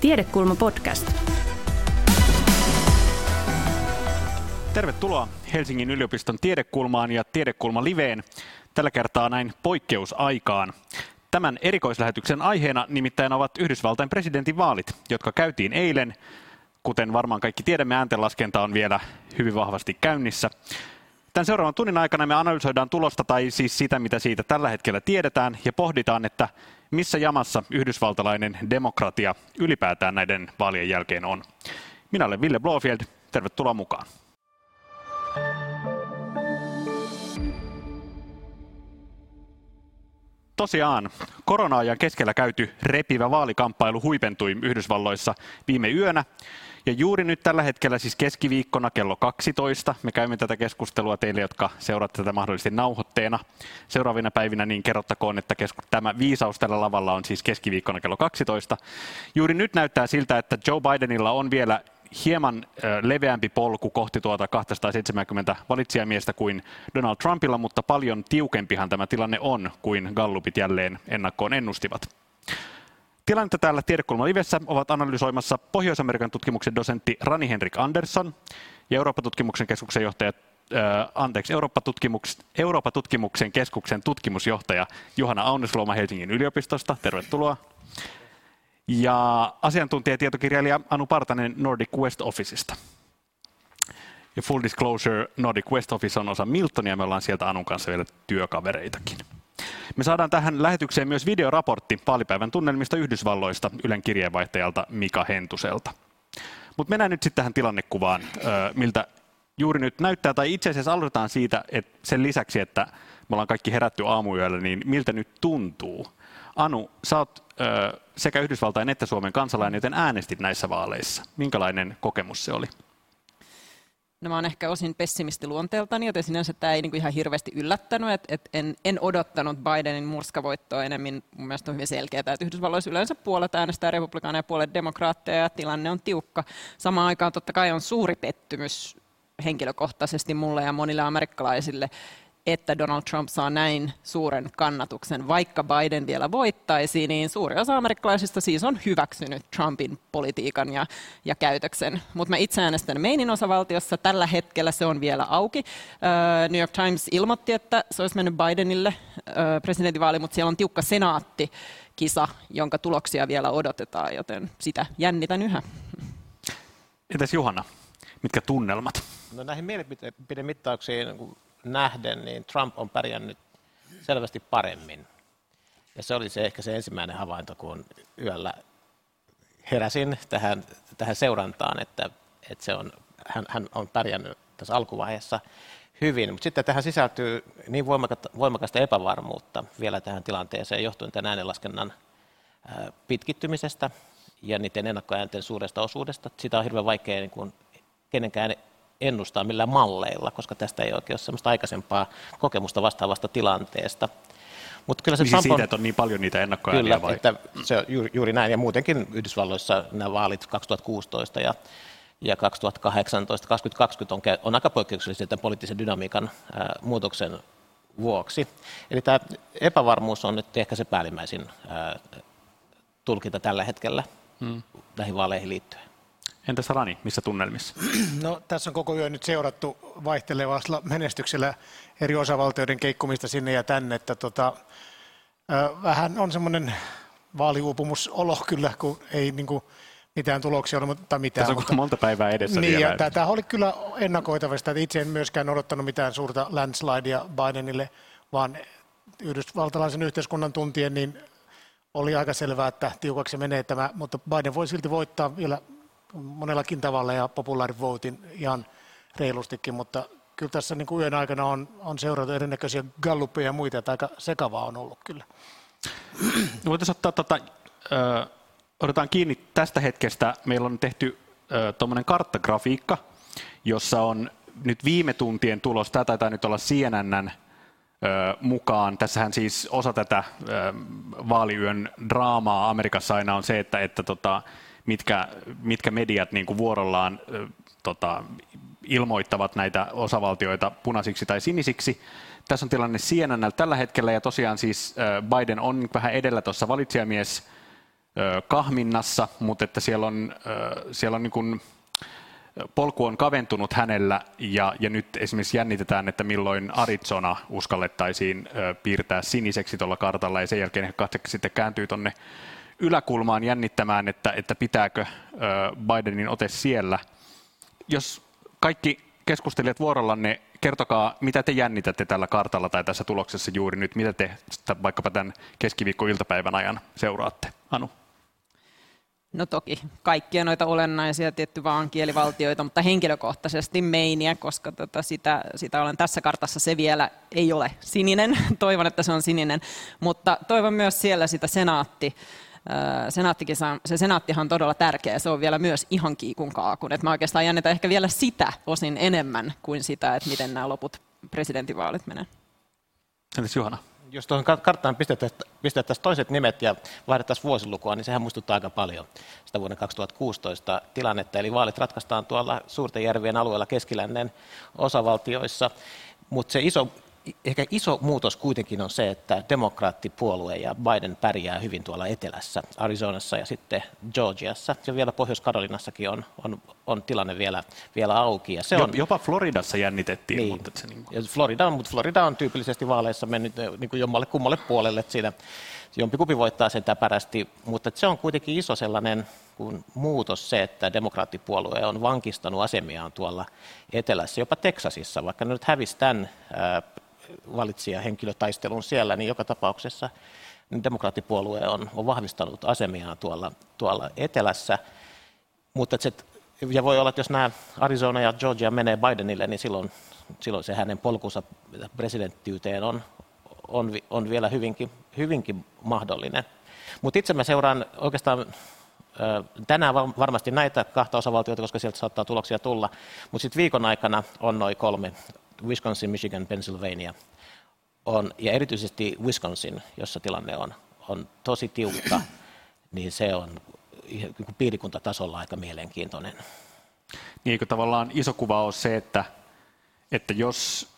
Tiedekulma podcast. Tervetuloa Helsingin yliopiston Tiedekulmaan ja Tiedekulma Liveen. Tällä kertaa näin poikkeusaikaan. Tämän erikoislähetyksen aiheena nimittäin ovat Yhdysvaltain presidentinvaalit, jotka käytiin eilen. Kuten varmaan kaikki tiedämme, ääntenlaskenta on vielä hyvin vahvasti käynnissä. Tämän seuraavan tunnin aikana me analysoidaan tulosta tai siis sitä, mitä siitä tällä hetkellä tiedetään ja pohditaan, että missä jamassa yhdysvaltalainen demokratia ylipäätään näiden vaalien jälkeen on. Minä olen Ville Blofield, tervetuloa mukaan. Tosiaan, korona-ajan keskellä käyty repivä vaalikamppailu huipentui Yhdysvalloissa viime yönä. Ja juuri nyt tällä hetkellä, siis keskiviikkona kello 12, me käymme tätä keskustelua teille, jotka seuraatte tätä mahdollisesti nauhoitteena. Seuraavina päivinä niin kerrottakoon, että kesku- tämä viisaus tällä lavalla on siis keskiviikkona kello 12. Juuri nyt näyttää siltä, että Joe Bidenilla on vielä hieman leveämpi polku kohti tuota 270 valitsijamiestä kuin Donald Trumpilla, mutta paljon tiukempihan tämä tilanne on kuin Gallupit jälleen ennakkoon ennustivat. Tilannetta täällä Tiedekulma Livessä ovat analysoimassa Pohjois-Amerikan tutkimuksen dosentti Rani Henrik Andersson ja Eurooppa-tutkimuksen keskuksen johtaja äh, anteeksi, Eurooppa-tutkimuksen, Eurooppa-tutkimuksen keskuksen tutkimusjohtaja Juhana Aunesluoma Helsingin yliopistosta. Tervetuloa. Ja asiantuntijatietokirjailija Anu Partanen Nordic West Officeista. Ja full disclosure, Nordic West Office on osa Miltonia, me ollaan sieltä Anun kanssa vielä työkavereitakin. Me saadaan tähän lähetykseen myös videoraportti vaalipäivän tunnelmista Yhdysvalloista Ylen kirjeenvaihtajalta Mika Hentuselta. Mutta mennään nyt sitten tähän tilannekuvaan, miltä juuri nyt näyttää, tai itse asiassa aloitetaan siitä, että sen lisäksi, että me ollaan kaikki herätty aamuyöllä, niin miltä nyt tuntuu? Anu, sä oot sekä Yhdysvaltain että Suomen kansalainen, joten äänestit näissä vaaleissa. Minkälainen kokemus se oli? No oon ehkä osin pessimisti luonteeltani, joten sinänsä tämä ei niinku ihan hirveästi yllättänyt. Et, et en, en odottanut Bidenin murskavoittoa enemmän. Mun mielestä on hyvin selkeää, että Yhdysvalloissa yleensä puolet äänestää republikaaneja ja puolet demokraatteja ja tilanne on tiukka. Samaan aikaan totta kai on suuri pettymys henkilökohtaisesti mulle ja monille amerikkalaisille, että Donald Trump saa näin suuren kannatuksen. Vaikka Biden vielä voittaisi, niin suuri osa amerikkalaisista siis on hyväksynyt Trumpin politiikan ja, ja käytöksen. Mutta mä itse äänestän Mainin osavaltiossa. Tällä hetkellä se on vielä auki. Uh, New York Times ilmoitti, että se olisi mennyt Bidenille uh, presidentinvaali, mutta siellä on tiukka senaatti kisa, jonka tuloksia vielä odotetaan, joten sitä jännitän yhä. Entäs Johanna, mitkä tunnelmat? No näihin mielipidemittauksiin nähden, niin Trump on pärjännyt selvästi paremmin. Ja se oli se ehkä se ensimmäinen havainto, kun yöllä heräsin tähän, tähän seurantaan, että, että se on, hän, hän on pärjännyt tässä alkuvaiheessa hyvin. Mutta sitten tähän sisältyy niin voimakasta epävarmuutta vielä tähän tilanteeseen johtuen tämän äänenlaskennan pitkittymisestä ja niiden ennakkoäänten suuresta osuudesta. Sitä on hirveän vaikea niin kuin kenenkään ennustaa millään malleilla, koska tästä ei oikein ole sellaista aikaisempaa kokemusta vastaavasta tilanteesta. Mutta kyllä se niin Trump on, siitä, että on niin paljon niitä ennakkoääniä kyllä, vai? Että se on juuri, juuri näin, ja muutenkin Yhdysvalloissa nämä vaalit 2016 ja, ja 2018, 2020 on, on aika poikkeuksellisia tämän poliittisen dynamiikan ää, muutoksen vuoksi. Eli tämä epävarmuus on nyt ehkä se päällimmäisin ää, tulkinta tällä hetkellä hmm. näihin vaaleihin liittyen. Entäs Rani, missä tunnelmissa? No, tässä on koko yö nyt seurattu vaihtelevalla menestyksellä eri osavaltioiden keikkumista sinne ja tänne. Että tota, vähän on semmoinen vaaliuupumusolo kyllä, kun ei niin kuin, mitään tuloksia ole, mutta mitään. Tässä on mutta, monta päivää edessä niin, vielä. Tämä oli kyllä ennakoitavasti, että itse en myöskään odottanut mitään suurta landslidea Bidenille, vaan yhdysvaltalaisen yhteiskunnan tuntien niin oli aika selvää, että tiukaksi menee tämä, mutta Biden voi silti voittaa vielä monellakin tavalla ja popular votein ihan reilustikin, mutta kyllä tässä niin kuin yön aikana on, on seurata erinäköisiä galluppeja ja muita, että aika sekavaa on ollut kyllä. No, voitaisiin ottaa, tota, ö, otetaan kiinni tästä hetkestä. Meillä on tehty tuommoinen karttagrafiikka, jossa on nyt viime tuntien tulos, tämä taitaa nyt olla CNNn ö, mukaan. Tässähän siis osa tätä ö, vaaliyön draamaa Amerikassa aina on se, että, että tota, mitkä, mitkä mediat niin kuin vuorollaan tota, ilmoittavat näitä osavaltioita punaisiksi tai sinisiksi. Tässä on tilanne CNN tällä hetkellä ja tosiaan siis Biden on vähän edellä tuossa valitsijamies kahminnassa, mutta että siellä on, siellä on niin kuin, polku on kaventunut hänellä ja, ja nyt esimerkiksi jännitetään, että milloin Arizona uskallettaisiin piirtää siniseksi tuolla kartalla ja sen jälkeen katse sitten kääntyy tuonne yläkulmaan jännittämään, että, että pitääkö Bidenin ote siellä. Jos kaikki keskustelijat vuorollanne, kertokaa, mitä te jännitätte tällä kartalla tai tässä tuloksessa juuri nyt, mitä te vaikkapa tämän keskiviikko-iltapäivän ajan seuraatte. Anu. No toki kaikkia noita olennaisia tietty vaan kielivaltioita, mutta henkilökohtaisesti meiniä, koska tota sitä, sitä olen tässä kartassa, se vielä ei ole sininen. Toivon, että se on sininen, mutta toivon myös siellä sitä senaatti se senaattihan on todella tärkeä, se on vielä myös ihan kiikun kaakun. Et mä oikeastaan jännitän ehkä vielä sitä osin enemmän kuin sitä, että miten nämä loput presidentinvaalit menee. Entäs Juhana? Jos tuohon karttaan pistettäisiin toiset nimet ja vaihdettaisiin vuosilukua, niin sehän muistuttaa aika paljon sitä vuoden 2016 tilannetta. Eli vaalit ratkaistaan tuolla Suurten järvien alueella keskilännen osavaltioissa, mutta se iso ehkä iso muutos kuitenkin on se, että demokraattipuolue ja Biden pärjää hyvin tuolla etelässä, Arizonassa ja sitten Georgiassa. Ja vielä Pohjois-Karolinassakin on, on, on tilanne vielä, vielä auki. Ja se on, Jopa Floridassa jännitettiin. Niin. Mutta se niin kuin... ja Florida, on, mutta Florida on tyypillisesti vaaleissa mennyt eh, niin kuin jommalle kummalle puolelle. Että siinä jompikumpi voittaa sen täpärästi, mutta se on kuitenkin iso sellainen kuin muutos se, että demokraattipuolue on vankistanut asemiaan tuolla etelässä, jopa Teksasissa, vaikka ne nyt hävisi tämän henkilötaistelun siellä, niin joka tapauksessa niin demokraattipuolue on, on vahvistanut asemiaan tuolla, tuolla etelässä. Mutta se, ja voi olla, että jos nämä Arizona ja Georgia menee Bidenille, niin silloin, silloin se hänen polkunsa presidenttiyteen on, on, on vielä hyvinkin, hyvinkin mahdollinen. Mutta itse mä seuraan oikeastaan tänään varmasti näitä kahta osavaltiota, koska sieltä saattaa tuloksia tulla, mutta sitten viikon aikana on noin kolme Wisconsin, Michigan, Pennsylvania on, ja erityisesti Wisconsin, jossa tilanne on, on tosi tiukka, niin se on piirikuntatasolla aika mielenkiintoinen. Niin, tavallaan iso kuva on se, että, että jos,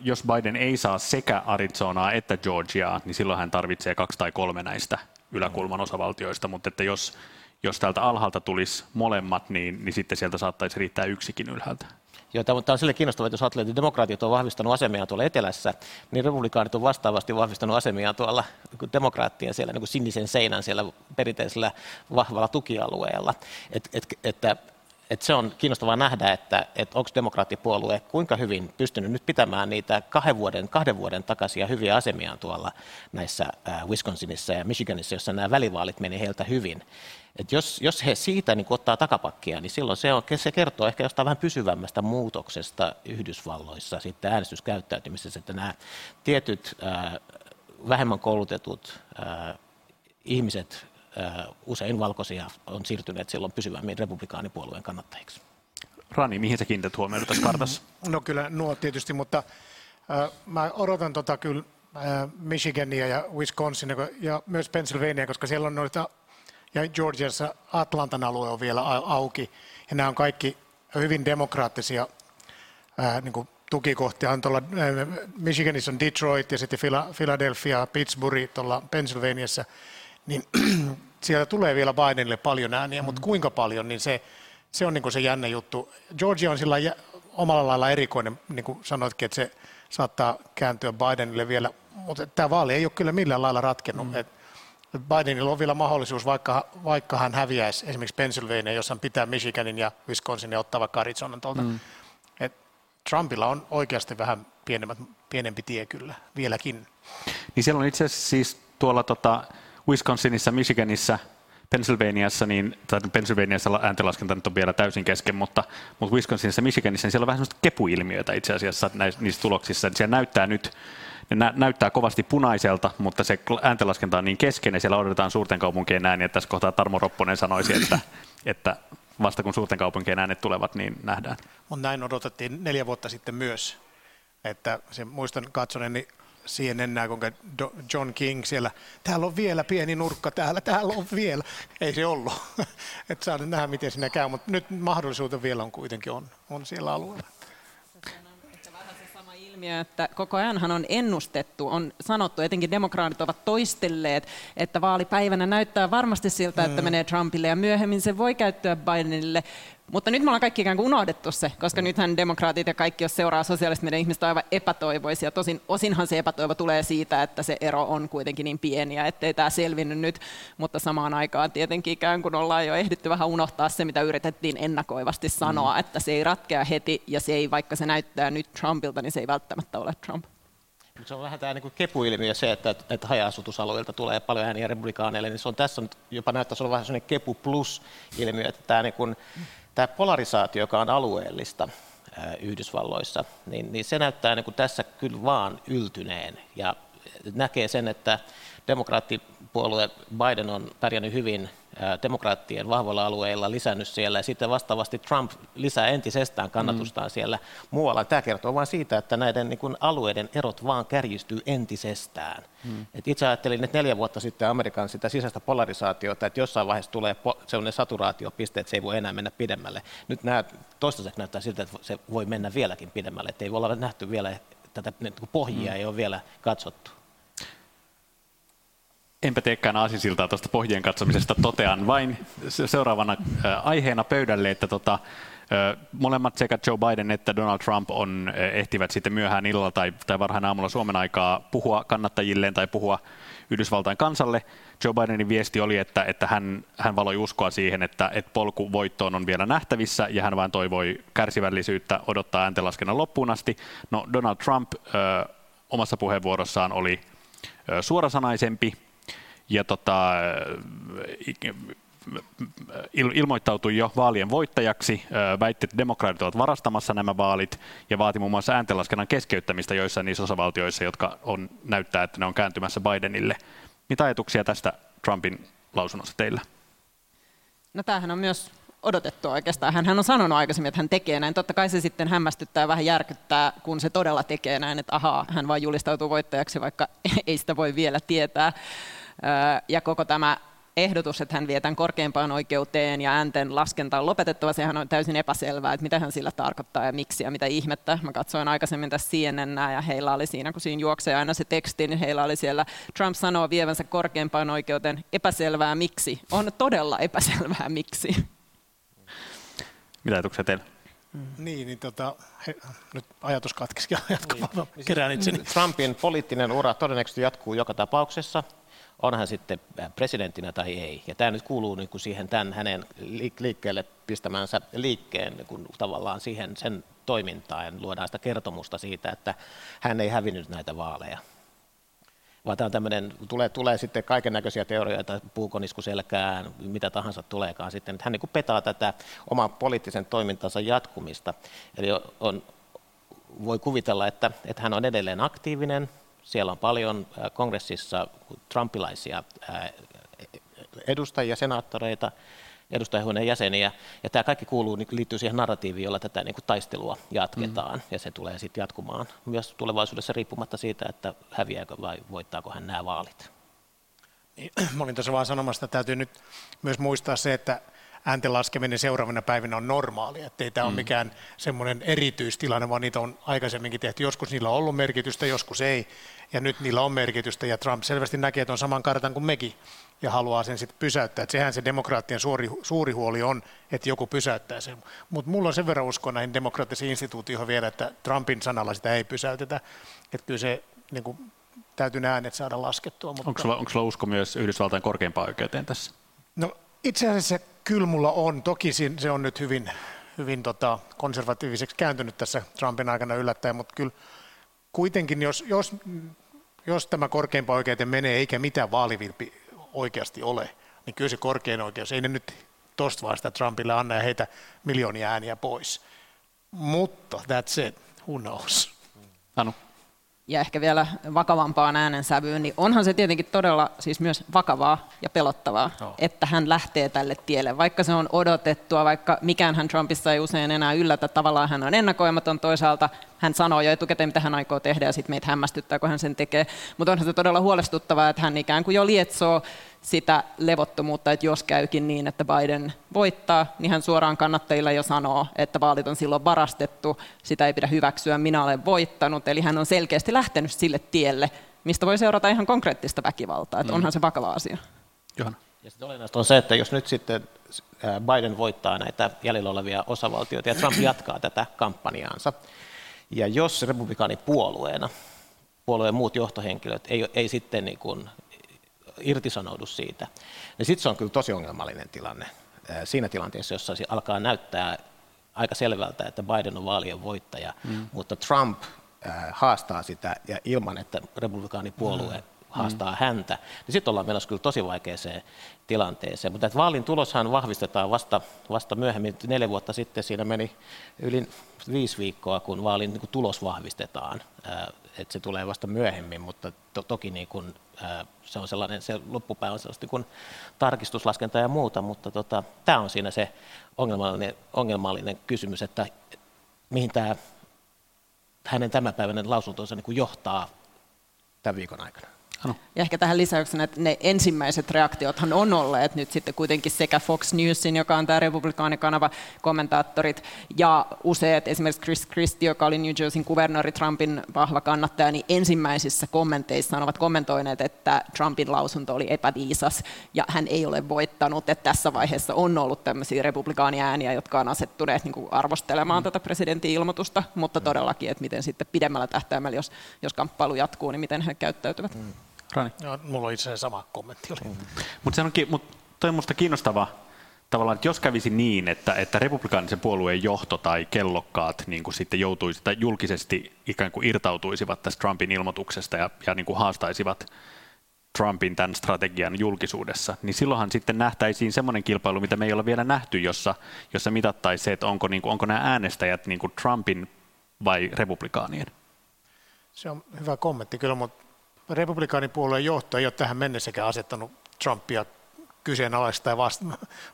jos Biden ei saa sekä Arizonaa että Georgiaa, niin silloin hän tarvitsee kaksi tai kolme näistä yläkulman osavaltioista, mutta että jos, jos täältä alhaalta tulisi molemmat, niin, niin sitten sieltä saattaisi riittää yksikin ylhäältä. Joo, tämä on sille kiinnostavaa, että jos ajattelee, että demokraatit on vahvistanut asemiaan tuolla etelässä, niin republikaanit on vastaavasti vahvistanut asemiaan tuolla demokraattien siellä niin kuin sinisen seinän siellä perinteisellä vahvalla tukialueella. Et, et, että et se on kiinnostavaa nähdä, että et onko demokraattipuolue kuinka hyvin pystynyt nyt pitämään niitä kahden vuoden, kahden vuoden takaisia hyviä asemiaan tuolla näissä Wisconsinissa ja Michiganissa, jossa nämä välivaalit meni heiltä hyvin. Et jos, jos he siitä niin ottaa takapakkia, niin silloin se, on, se kertoo ehkä jostain vähän pysyvämmästä muutoksesta Yhdysvalloissa sitten äänestyskäyttäytymisessä, että nämä tietyt äh, vähemmän koulutetut äh, ihmiset, äh, usein valkoisia, on siirtyneet silloin pysyvämmin republikaanipuolueen kannattajiksi. Rani, mihin sä kiinnität huomioon tässä kartassa? No kyllä nuo tietysti, mutta äh, mä odotan tota kyllä äh, Michigania ja Wisconsin ja myös Pennsylvania, koska siellä on noita ja Georgiassa Atlantan alue on vielä auki. Ja nämä on kaikki hyvin demokraattisia ää, niin kuin tukikohtia. On tuolla, ää, Michiganissa on Detroit ja sitten Philadelphia, Pittsburgh tuolla Pennsylvaniassa. Niin siellä tulee vielä Bidenille paljon ääniä, mm. mutta kuinka paljon, niin se, se on niin kuin se jännä juttu. Georgia on sillä omalla lailla erikoinen, niin kuin sanoitkin, että se saattaa kääntyä Bidenille vielä, mutta tämä vaali ei ole kyllä millään lailla ratkennut. Mm. Et Bidenilla on vielä mahdollisuus, vaikka, vaikka hän häviäisi esimerkiksi Pennsylvania, jos hän pitää Michiganin ja Wisconsin ja ottaa vaikka Arizonan tuolta. Mm. Et Trumpilla on oikeasti vähän pienemmät, pienempi tie kyllä vieläkin. Niin siellä on itse asiassa siis tuolla tota Wisconsinissa, Michiganissa, Pennsylvaniassa, niin, tai Pennsylvaniassa ääntenlaskenta nyt on vielä täysin kesken, mutta, mutta Wisconsinissa, Michiganissa, niin siellä on vähän sellaista kepuilmiötä itse asiassa niissä tuloksissa. Siellä näyttää nyt ne näyttää kovasti punaiselta, mutta se ääntenlaskenta on niin kesken ja siellä odotetaan suurten kaupunkien ääniä. Tässä kohtaa Tarmo Ropponen sanoisi, että, että vasta kun suurten kaupunkien äänet tulevat, niin nähdään. Mutta näin odotettiin neljä vuotta sitten myös. Että se, muistan katsoneeni siihen enää, kuinka John King siellä, täällä on vielä pieni nurkka täällä, täällä on vielä. Ei se ollut. että saa nähdä, miten siinä käy, mutta nyt mahdollisuutta vielä on kuitenkin on, on siellä alueella ilmiö, että koko ajanhan on ennustettu, on sanottu, etenkin demokraatit ovat toistelleet, että vaalipäivänä näyttää varmasti siltä, että mm. menee Trumpille ja myöhemmin se voi käyttyä Bidenille. Mutta nyt me ollaan kaikki ikään kuin unohdettu se, koska mm. nythän demokraatit ja kaikki, jos seuraa sosiaalista meidän ihmistä, on aivan epätoivoisia. Tosin osinhan se epätoivo tulee siitä, että se ero on kuitenkin niin pieni ja ettei tämä selvinnyt nyt, mutta samaan aikaan tietenkin ikään kuin ollaan jo ehditty vähän unohtaa se, mitä yritettiin ennakoivasti sanoa, mm. että se ei ratkea heti ja se ei, vaikka se näyttää nyt Trumpilta, niin se ei välttämättä ole Trump. Se on vähän tämä niin kepuilmiö se, että, että haja-asutusalueilta tulee paljon ääniä republikaaneille, niin se on tässä on, jopa näyttäisi olla vähän sellainen kepu plus-ilmiö, että tämä niin kuin, tämä polarisaatio, joka on alueellista Yhdysvalloissa, niin, niin se näyttää niin kuin tässä kyllä vaan yltyneen ja näkee sen, että demokraattipuolue Biden on pärjännyt hyvin demokraattien vahvoilla alueilla lisännyt siellä ja sitten vastaavasti Trump lisää entisestään kannatustaan mm. siellä muualla. Tämä kertoo vain siitä, että näiden niin kuin, alueiden erot vaan kärjistyy entisestään. Mm. Et itse ajattelin, että neljä vuotta sitten Amerikan sitä sisäistä polarisaatiota, että jossain vaiheessa tulee sellainen saturaatiopiste, että se ei voi enää mennä pidemmälle. Nyt nämä toistaiseksi näyttää siltä, että se voi mennä vieläkin pidemmälle, että ei voi olla nähty vielä, tätä niin pohjia mm. ei ole vielä katsottu. Enpä teekään aasisiltaa tuosta pohjien katsomisesta, totean vain seuraavana aiheena pöydälle, että tota, molemmat sekä Joe Biden että Donald Trump on, ehtivät sitten myöhään illalla tai, tai varhain aamulla Suomen aikaa puhua kannattajilleen tai puhua Yhdysvaltain kansalle. Joe Bidenin viesti oli, että, että hän, hän valoi uskoa siihen, että, että polku voittoon on vielä nähtävissä ja hän vain toivoi kärsivällisyyttä odottaa ääntenlaskennan loppuun asti. No Donald Trump ö, omassa puheenvuorossaan oli ö, suorasanaisempi, ja tota, ilmoittautui jo vaalien voittajaksi, väitti, että demokraatit ovat varastamassa nämä vaalit ja vaati muun muassa ääntenlaskennan keskeyttämistä joissain niissä osavaltioissa, jotka on, näyttää, että ne on kääntymässä Bidenille. Mitä ajatuksia tästä Trumpin lausunnosta teillä? No tämähän on myös odotettu oikeastaan. Hän on sanonut aikaisemmin, että hän tekee näin. Totta kai se sitten hämmästyttää ja vähän järkyttää, kun se todella tekee näin, että ahaa, hän vain julistautuu voittajaksi, vaikka ei sitä voi vielä tietää ja koko tämä ehdotus, että hän vie tämän korkeimpaan oikeuteen ja äänten laskenta on lopetettava, sehän on täysin epäselvää, että mitä hän sillä tarkoittaa ja miksi ja mitä ihmettä. Mä katsoin aikaisemmin tässä CNN ja heillä oli siinä, kun siinä juoksee aina se teksti, niin heillä oli siellä Trump sanoo vievänsä korkeimpaan oikeuteen epäselvää miksi. On todella epäselvää miksi. Mitä ajatuksia teillä? Mm. Niin, niin tota, he, nyt ajatus katkisikin, niin. kerään itseni. Trumpin poliittinen ura todennäköisesti jatkuu joka tapauksessa on hän sitten presidenttinä tai ei. Ja tämä nyt kuuluu niin kuin siihen tämän hänen liikkeelle pistämänsä liikkeen niin kuin tavallaan siihen sen toimintaan. Luodaan sitä kertomusta siitä, että hän ei hävinnyt näitä vaaleja. Vaan tämä on tämmöinen, tulee, tulee sitten kaiken näköisiä teorioita, puukonisku selkään, mitä tahansa tuleekaan sitten. Että hän niin kuin petaa tätä oman poliittisen toimintansa jatkumista. Eli on, voi kuvitella, että, että hän on edelleen aktiivinen, siellä on paljon kongressissa trumpilaisia edustajia, senaattoreita, edustajahuoneen jäseniä, ja tämä kaikki kuuluu, niin liittyy siihen narratiiviin, jolla tätä niin kuin taistelua jatketaan, mm. ja se tulee sitten jatkumaan myös tulevaisuudessa riippumatta siitä, että häviääkö vai voittaako hän nämä vaalit. Niin, mä olin tuossa vaan sanomassa, että täytyy nyt myös muistaa se, että äänten laskeminen seuraavana päivinä on normaalia, ettei tämä mm. ole mikään semmoinen erityistilanne, vaan niitä on aikaisemminkin tehty. Joskus niillä on ollut merkitystä, joskus ei, ja nyt niillä on merkitystä, ja Trump selvästi näkee, että on saman kartan kuin mekin, ja haluaa sen sitten pysäyttää. Että sehän se demokraattien suuri, suuri huoli on, että joku pysäyttää sen. Mutta mulla on sen verran uskoa näihin demokraattisiin instituutioihin vielä, että Trumpin sanalla sitä ei pysäytetä. Että kyllä se niin kuin, täytyy ne äänet saada laskettua. Mutta... Onko, sulla, onko sulla usko myös Yhdysvaltain korkeimpaan oikeuteen tässä? No itse asiassa kyllä mulla on. Toki se on nyt hyvin, hyvin tota, konservatiiviseksi kääntynyt tässä Trumpin aikana yllättäen, mutta kyllä kuitenkin, jos, jos, jos tämä korkeimpaan oikeuteen menee eikä mitään vaalivilpi oikeasti ole, niin kyllä se korkein oikeus, ei ne nyt tosta vaan sitä Trumpille anna ja heitä miljoonia ääniä pois. Mutta that's it, who knows. Anu ja ehkä vielä vakavampaan äänensävyyn, niin onhan se tietenkin todella siis myös vakavaa ja pelottavaa, no. että hän lähtee tälle tielle. Vaikka se on odotettua, vaikka mikään hän Trumpissa ei usein enää yllätä, tavallaan hän on ennakoimaton toisaalta, hän sanoo jo etukäteen, mitä hän aikoo tehdä, ja sitten meitä hämmästyttää, kun hän sen tekee. Mutta onhan se todella huolestuttavaa, että hän ikään kuin jo lietsoo sitä levottomuutta, että jos käykin niin, että Biden voittaa, niin hän suoraan kannattajilla jo sanoo, että vaalit on silloin varastettu, sitä ei pidä hyväksyä, minä olen voittanut. Eli hän on selkeästi lähtenyt sille tielle, mistä voi seurata ihan konkreettista väkivaltaa. Että mm. onhan se vakava asia. Johanna. Ja sitten olennaista on se, että jos nyt sitten Biden voittaa näitä jäljellä olevia osavaltioita ja Trump jatkaa tätä kampanjaansa, ja jos republikaanipuolueena puolueen muut johtohenkilöt ei, ei sitten niin kuin irtisanoudu siitä, niin sitten se on kyllä tosi ongelmallinen tilanne siinä tilanteessa, jossa alkaa näyttää aika selvältä, että Biden on vaalien voittaja, mm. mutta Trump haastaa sitä ja ilman, että republikaanipuolue mm haastaa mm. häntä, niin sitten ollaan menossa kyllä tosi vaikeaseen tilanteeseen. Mutta vaalin tuloshan vahvistetaan vasta, vasta myöhemmin. Neljä vuotta sitten siinä meni yli viisi viikkoa, kun vaalin niin kuin tulos vahvistetaan. Että se tulee vasta myöhemmin, mutta to, toki niin kuin, se on sellainen, se loppupää on sellaista niin kuin tarkistuslaskenta ja muuta, mutta tota, tämä on siinä se ongelmallinen, ongelmallinen kysymys, että mihin tämä hänen tämänpäiväinen lausuntonsa niin johtaa tämän viikon aikana. Ano. Ja ehkä tähän lisäyksenä, että ne ensimmäiset reaktiothan on olleet nyt sitten kuitenkin sekä Fox Newsin, joka on tämä republikaanikanava, kommentaattorit, ja useat, esimerkiksi Chris Christie, joka oli New Jerseyn kuvernööri Trumpin vahva kannattaja, niin ensimmäisissä kommenteissaan ovat kommentoineet, että Trumpin lausunto oli epäviisas, ja hän ei ole voittanut, että tässä vaiheessa on ollut tämmöisiä republikaaniääniä, jotka on asettuneet niin arvostelemaan mm. tätä presidentin ilmoitusta, mutta todellakin, että miten sitten pidemmällä tähtäimellä, jos, jos kamppailu jatkuu, niin miten he käyttäytyvät. Mm. Rani? Joo, mulla on itse asiassa sama kommentti. Oli. Mm-hmm. Mutta mut toi on musta kiinnostava tavallaan, että jos kävisi niin, että, että republikaanisen puolueen johto tai kellokkaat niin kuin sitten joutuisi tai julkisesti ikään kuin irtautuisivat tästä Trumpin ilmoituksesta ja, ja niin kuin haastaisivat Trumpin tämän strategian julkisuudessa, niin silloinhan sitten nähtäisiin semmoinen kilpailu, mitä me ei ole vielä nähty, jossa, jossa mitattaisiin se, että onko, niin kuin, onko nämä äänestäjät niin kuin Trumpin vai republikaanien. Se on hyvä kommentti kyllä, mutta republikaanipuolueen johto ei ole tähän mennessäkään asettanut Trumpia kyseenalaista ja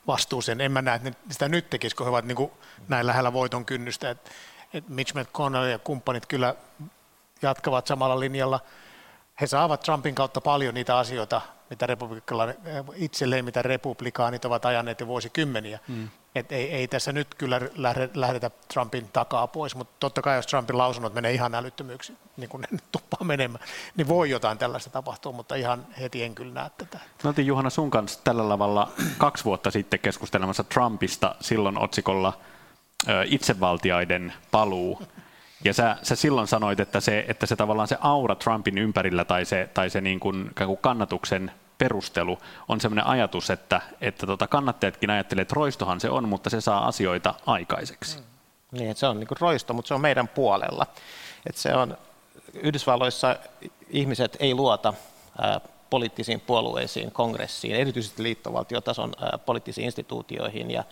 vastuuseen. En mä näe, että sitä nyt tekisi, kun he ovat niin kuin näin lähellä voiton kynnystä. Et, et Mitch McConnell ja kumppanit kyllä jatkavat samalla linjalla. He saavat Trumpin kautta paljon niitä asioita, mitä itselleen, mitä republikaanit ovat ajaneet jo vuosikymmeniä. Mm. Et ei, ei tässä nyt kyllä lähdetä Trumpin takaa pois, mutta totta kai jos Trumpin lausunnot menee ihan älyttömyyksi, niin kuin ne tuppaa menemään, niin voi jotain tällaista tapahtua, mutta ihan heti en kyllä näe tätä. Me oltiin Juhana sun kanssa tällä lavalla kaksi vuotta sitten keskustelemassa Trumpista silloin otsikolla itsevaltiaiden paluu. Ja sä, sä silloin sanoit, että se, että se tavallaan se aura Trumpin ympärillä tai se, tai se niin kuin, kannatuksen perustelu on sellainen ajatus, että, että tota kannattajatkin ajattelee, että roistohan se on, mutta se saa asioita aikaiseksi. Mm. Niin, että se on niin kuin roisto, mutta se on meidän puolella. Että se on, Yhdysvalloissa ihmiset ei luota ää, poliittisiin puolueisiin, kongressiin, erityisesti liittovaltiotason ää, poliittisiin instituutioihin ja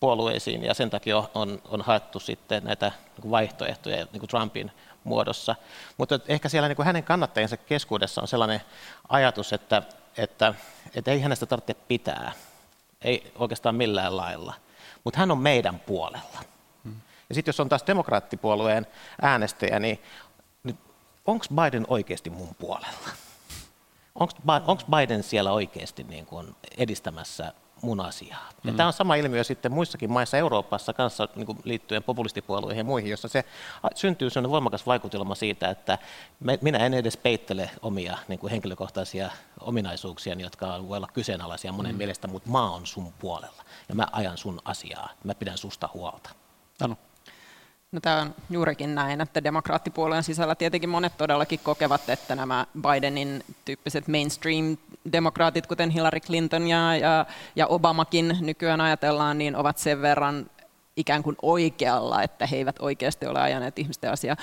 puolueisiin, ja sen takia on, on haettu sitten näitä niin vaihtoehtoja niin kuin Trumpin muodossa. Mutta ehkä siellä niin kuin hänen kannattajiensa keskuudessa on sellainen ajatus, että että, että ei hänestä tarvitse pitää, ei oikeastaan millään lailla, mutta hän on meidän puolella. Ja sitten jos on taas demokraattipuolueen äänestäjä, niin, niin onko Biden oikeasti mun puolella? Onko Biden siellä oikeasti niin kuin edistämässä mun asiaa. Ja mm. Tämä on sama ilmiö sitten muissakin maissa Euroopassa kanssa niin kuin liittyen populistipuolueihin ja muihin, jossa se syntyy sellainen voimakas vaikutelma siitä, että me, minä en edes peittele omia niin kuin henkilökohtaisia ominaisuuksia, jotka voi olla kyseenalaisia monen mm. mielestä, mutta maa on sun puolella ja mä ajan sun asiaa, mä pidän susta huolta. Anu. No, tämä on juurikin näin, että demokraattipuolueen sisällä tietenkin monet todellakin kokevat, että nämä Bidenin tyyppiset mainstream-demokraatit, kuten Hillary Clinton ja, ja, ja Obamakin nykyään ajatellaan, niin ovat sen verran ikään kuin oikealla, että he eivät oikeasti ole ajaneet ihmisten asiaa.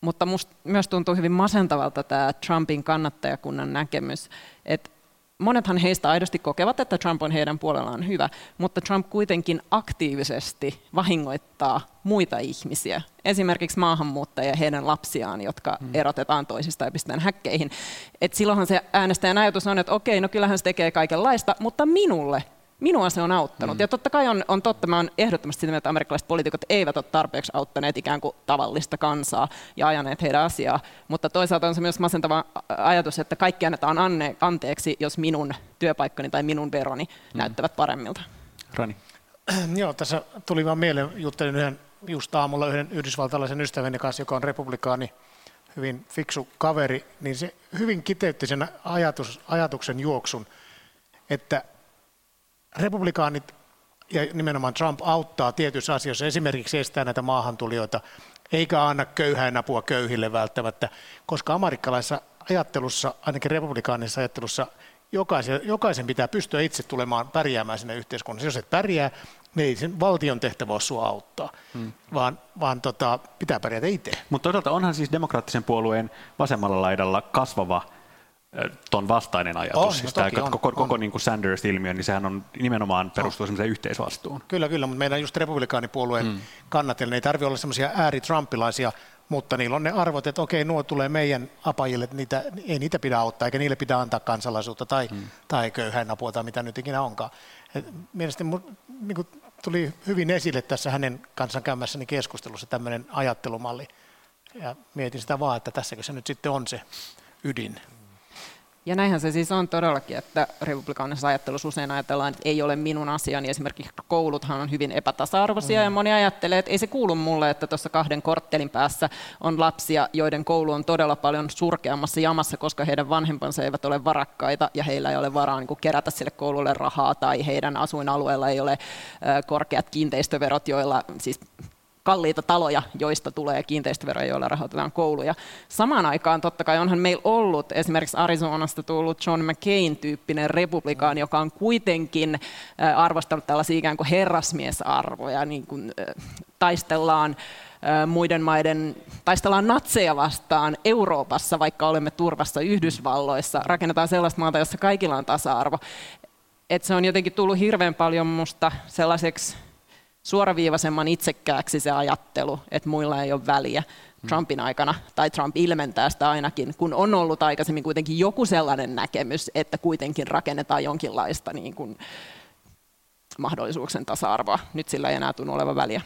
Mutta myös tuntuu hyvin masentavalta tämä Trumpin kannattajakunnan näkemys, että monethan heistä aidosti kokevat, että Trump on heidän puolellaan hyvä, mutta Trump kuitenkin aktiivisesti vahingoittaa muita ihmisiä, esimerkiksi maahanmuuttajia ja heidän lapsiaan, jotka hmm. erotetaan toisista ja pistetään häkkeihin. Et silloinhan se äänestäjän ajatus on, että okei, no kyllähän se tekee kaikenlaista, mutta minulle Minua se on auttanut. Mm. Ja totta kai on, on totta, mä oon ehdottomasti sitä että amerikkalaiset poliitikot eivät ole tarpeeksi auttaneet ikään kuin tavallista kansaa ja ajaneet heidän asiaa. Mutta toisaalta on se myös masentava ajatus, että kaikki annetaan anne, anteeksi, jos minun työpaikkani tai minun veroni mm. näyttävät paremmilta. Rani. Joo, tässä tuli vaan mieleen, juttelin yhden, just aamulla yhden yhdysvaltalaisen ystäväni kanssa, joka on republikaani, hyvin fiksu kaveri, niin se hyvin kiteytti sen ajatus, ajatuksen juoksun, että republikaanit ja nimenomaan Trump auttaa tietyissä asioissa, esimerkiksi estää näitä maahantulijoita, eikä anna köyhään apua köyhille välttämättä, koska amerikkalaisessa ajattelussa, ainakin republikaanisessa ajattelussa, jokaisen, jokaisen pitää pystyä itse tulemaan pärjäämään sinne yhteiskunnassa. Jos et pärjää, niin ei sen valtion tehtävä ole sinua auttaa, hmm. vaan, vaan tota, pitää pärjätä itse. Mutta toisaalta onhan siis demokraattisen puolueen vasemmalla laidalla kasvava ton vastainen ajatus. Oh, siis no tämä on, koko, on. koko niin kuin Sanders-ilmiö, niin sehän on nimenomaan perustuu oh. semmoiseen yhteisvastuun. Kyllä, kyllä, mutta meidän just republikaanipuolueen hmm. kannattajille, ei tarvitse olla semmoisia ääri-trumpilaisia, mutta niillä on ne arvot, että okei, nuo tulee meidän apajille, että niitä, ei niitä pidä auttaa, eikä niille pidä antaa kansalaisuutta tai, hmm. tai köyhän apua tai mitä nyt ikinä onkaan. Et mielestäni niin kuin tuli hyvin esille tässä hänen kanssaan käymässäni keskustelussa tämmöinen ajattelumalli. Ja mietin sitä vaan, että tässäkö se nyt sitten on se ydin. Ja näinhän se siis on todellakin, että republikaanisessa ajattelussa usein ajatellaan, että ei ole minun asiani. Esimerkiksi kouluthan on hyvin epätasa-arvoisia mm. ja moni ajattelee, että ei se kuulu mulle, että tuossa kahden korttelin päässä on lapsia, joiden koulu on todella paljon surkeammassa jamassa, koska heidän vanhempansa eivät ole varakkaita ja heillä ei ole varaa niin kerätä sille koululle rahaa tai heidän asuinalueella ei ole korkeat kiinteistöverot, joilla siis kalliita taloja, joista tulee kiinteistöveroja, joilla rahoitetaan kouluja. Samaan aikaan totta kai onhan meillä ollut esimerkiksi Arizonasta tullut John McCain-tyyppinen republikaani, joka on kuitenkin arvostanut tällaisia ikään kuin herrasmiesarvoja, niin kuin taistellaan muiden maiden, taistellaan natseja vastaan Euroopassa, vaikka olemme turvassa Yhdysvalloissa, rakennetaan sellaista maata, jossa kaikilla on tasa-arvo. Et se on jotenkin tullut hirveän paljon musta sellaiseksi suoraviivaisemman itsekkääksi se ajattelu, että muilla ei ole väliä Trumpin aikana, tai Trump ilmentää sitä ainakin, kun on ollut aikaisemmin kuitenkin joku sellainen näkemys, että kuitenkin rakennetaan jonkinlaista niin kuin, mahdollisuuksien tasa-arvoa. Nyt sillä ei enää tunnu olevan väliä.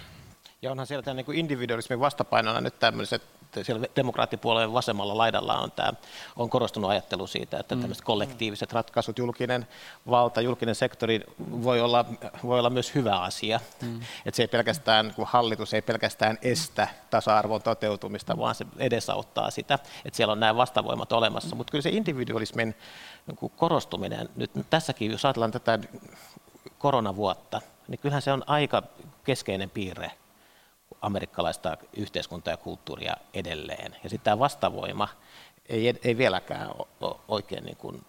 Ja onhan siellä tämän niin kuin individualismin vastapainona nyt tämmöiset siellä demokraattipuolueen vasemmalla laidalla on, tämä, on korostunut ajattelu siitä, että mm. tämmöiset kollektiiviset ratkaisut, julkinen valta, julkinen sektori voi olla, voi olla myös hyvä asia. Mm. Että se ei pelkästään, kun hallitus ei pelkästään estä tasa-arvon toteutumista, vaan se edesauttaa sitä, että siellä on nämä vastavoimat olemassa. Mutta kyllä se individualismin niin korostuminen, nyt tässäkin jos ajatellaan tätä koronavuotta, niin kyllähän se on aika keskeinen piirre amerikkalaista yhteiskuntaa ja kulttuuria edelleen. Ja sitten tämä vastavoima ei, ei vieläkään ole oikein, niin kuin,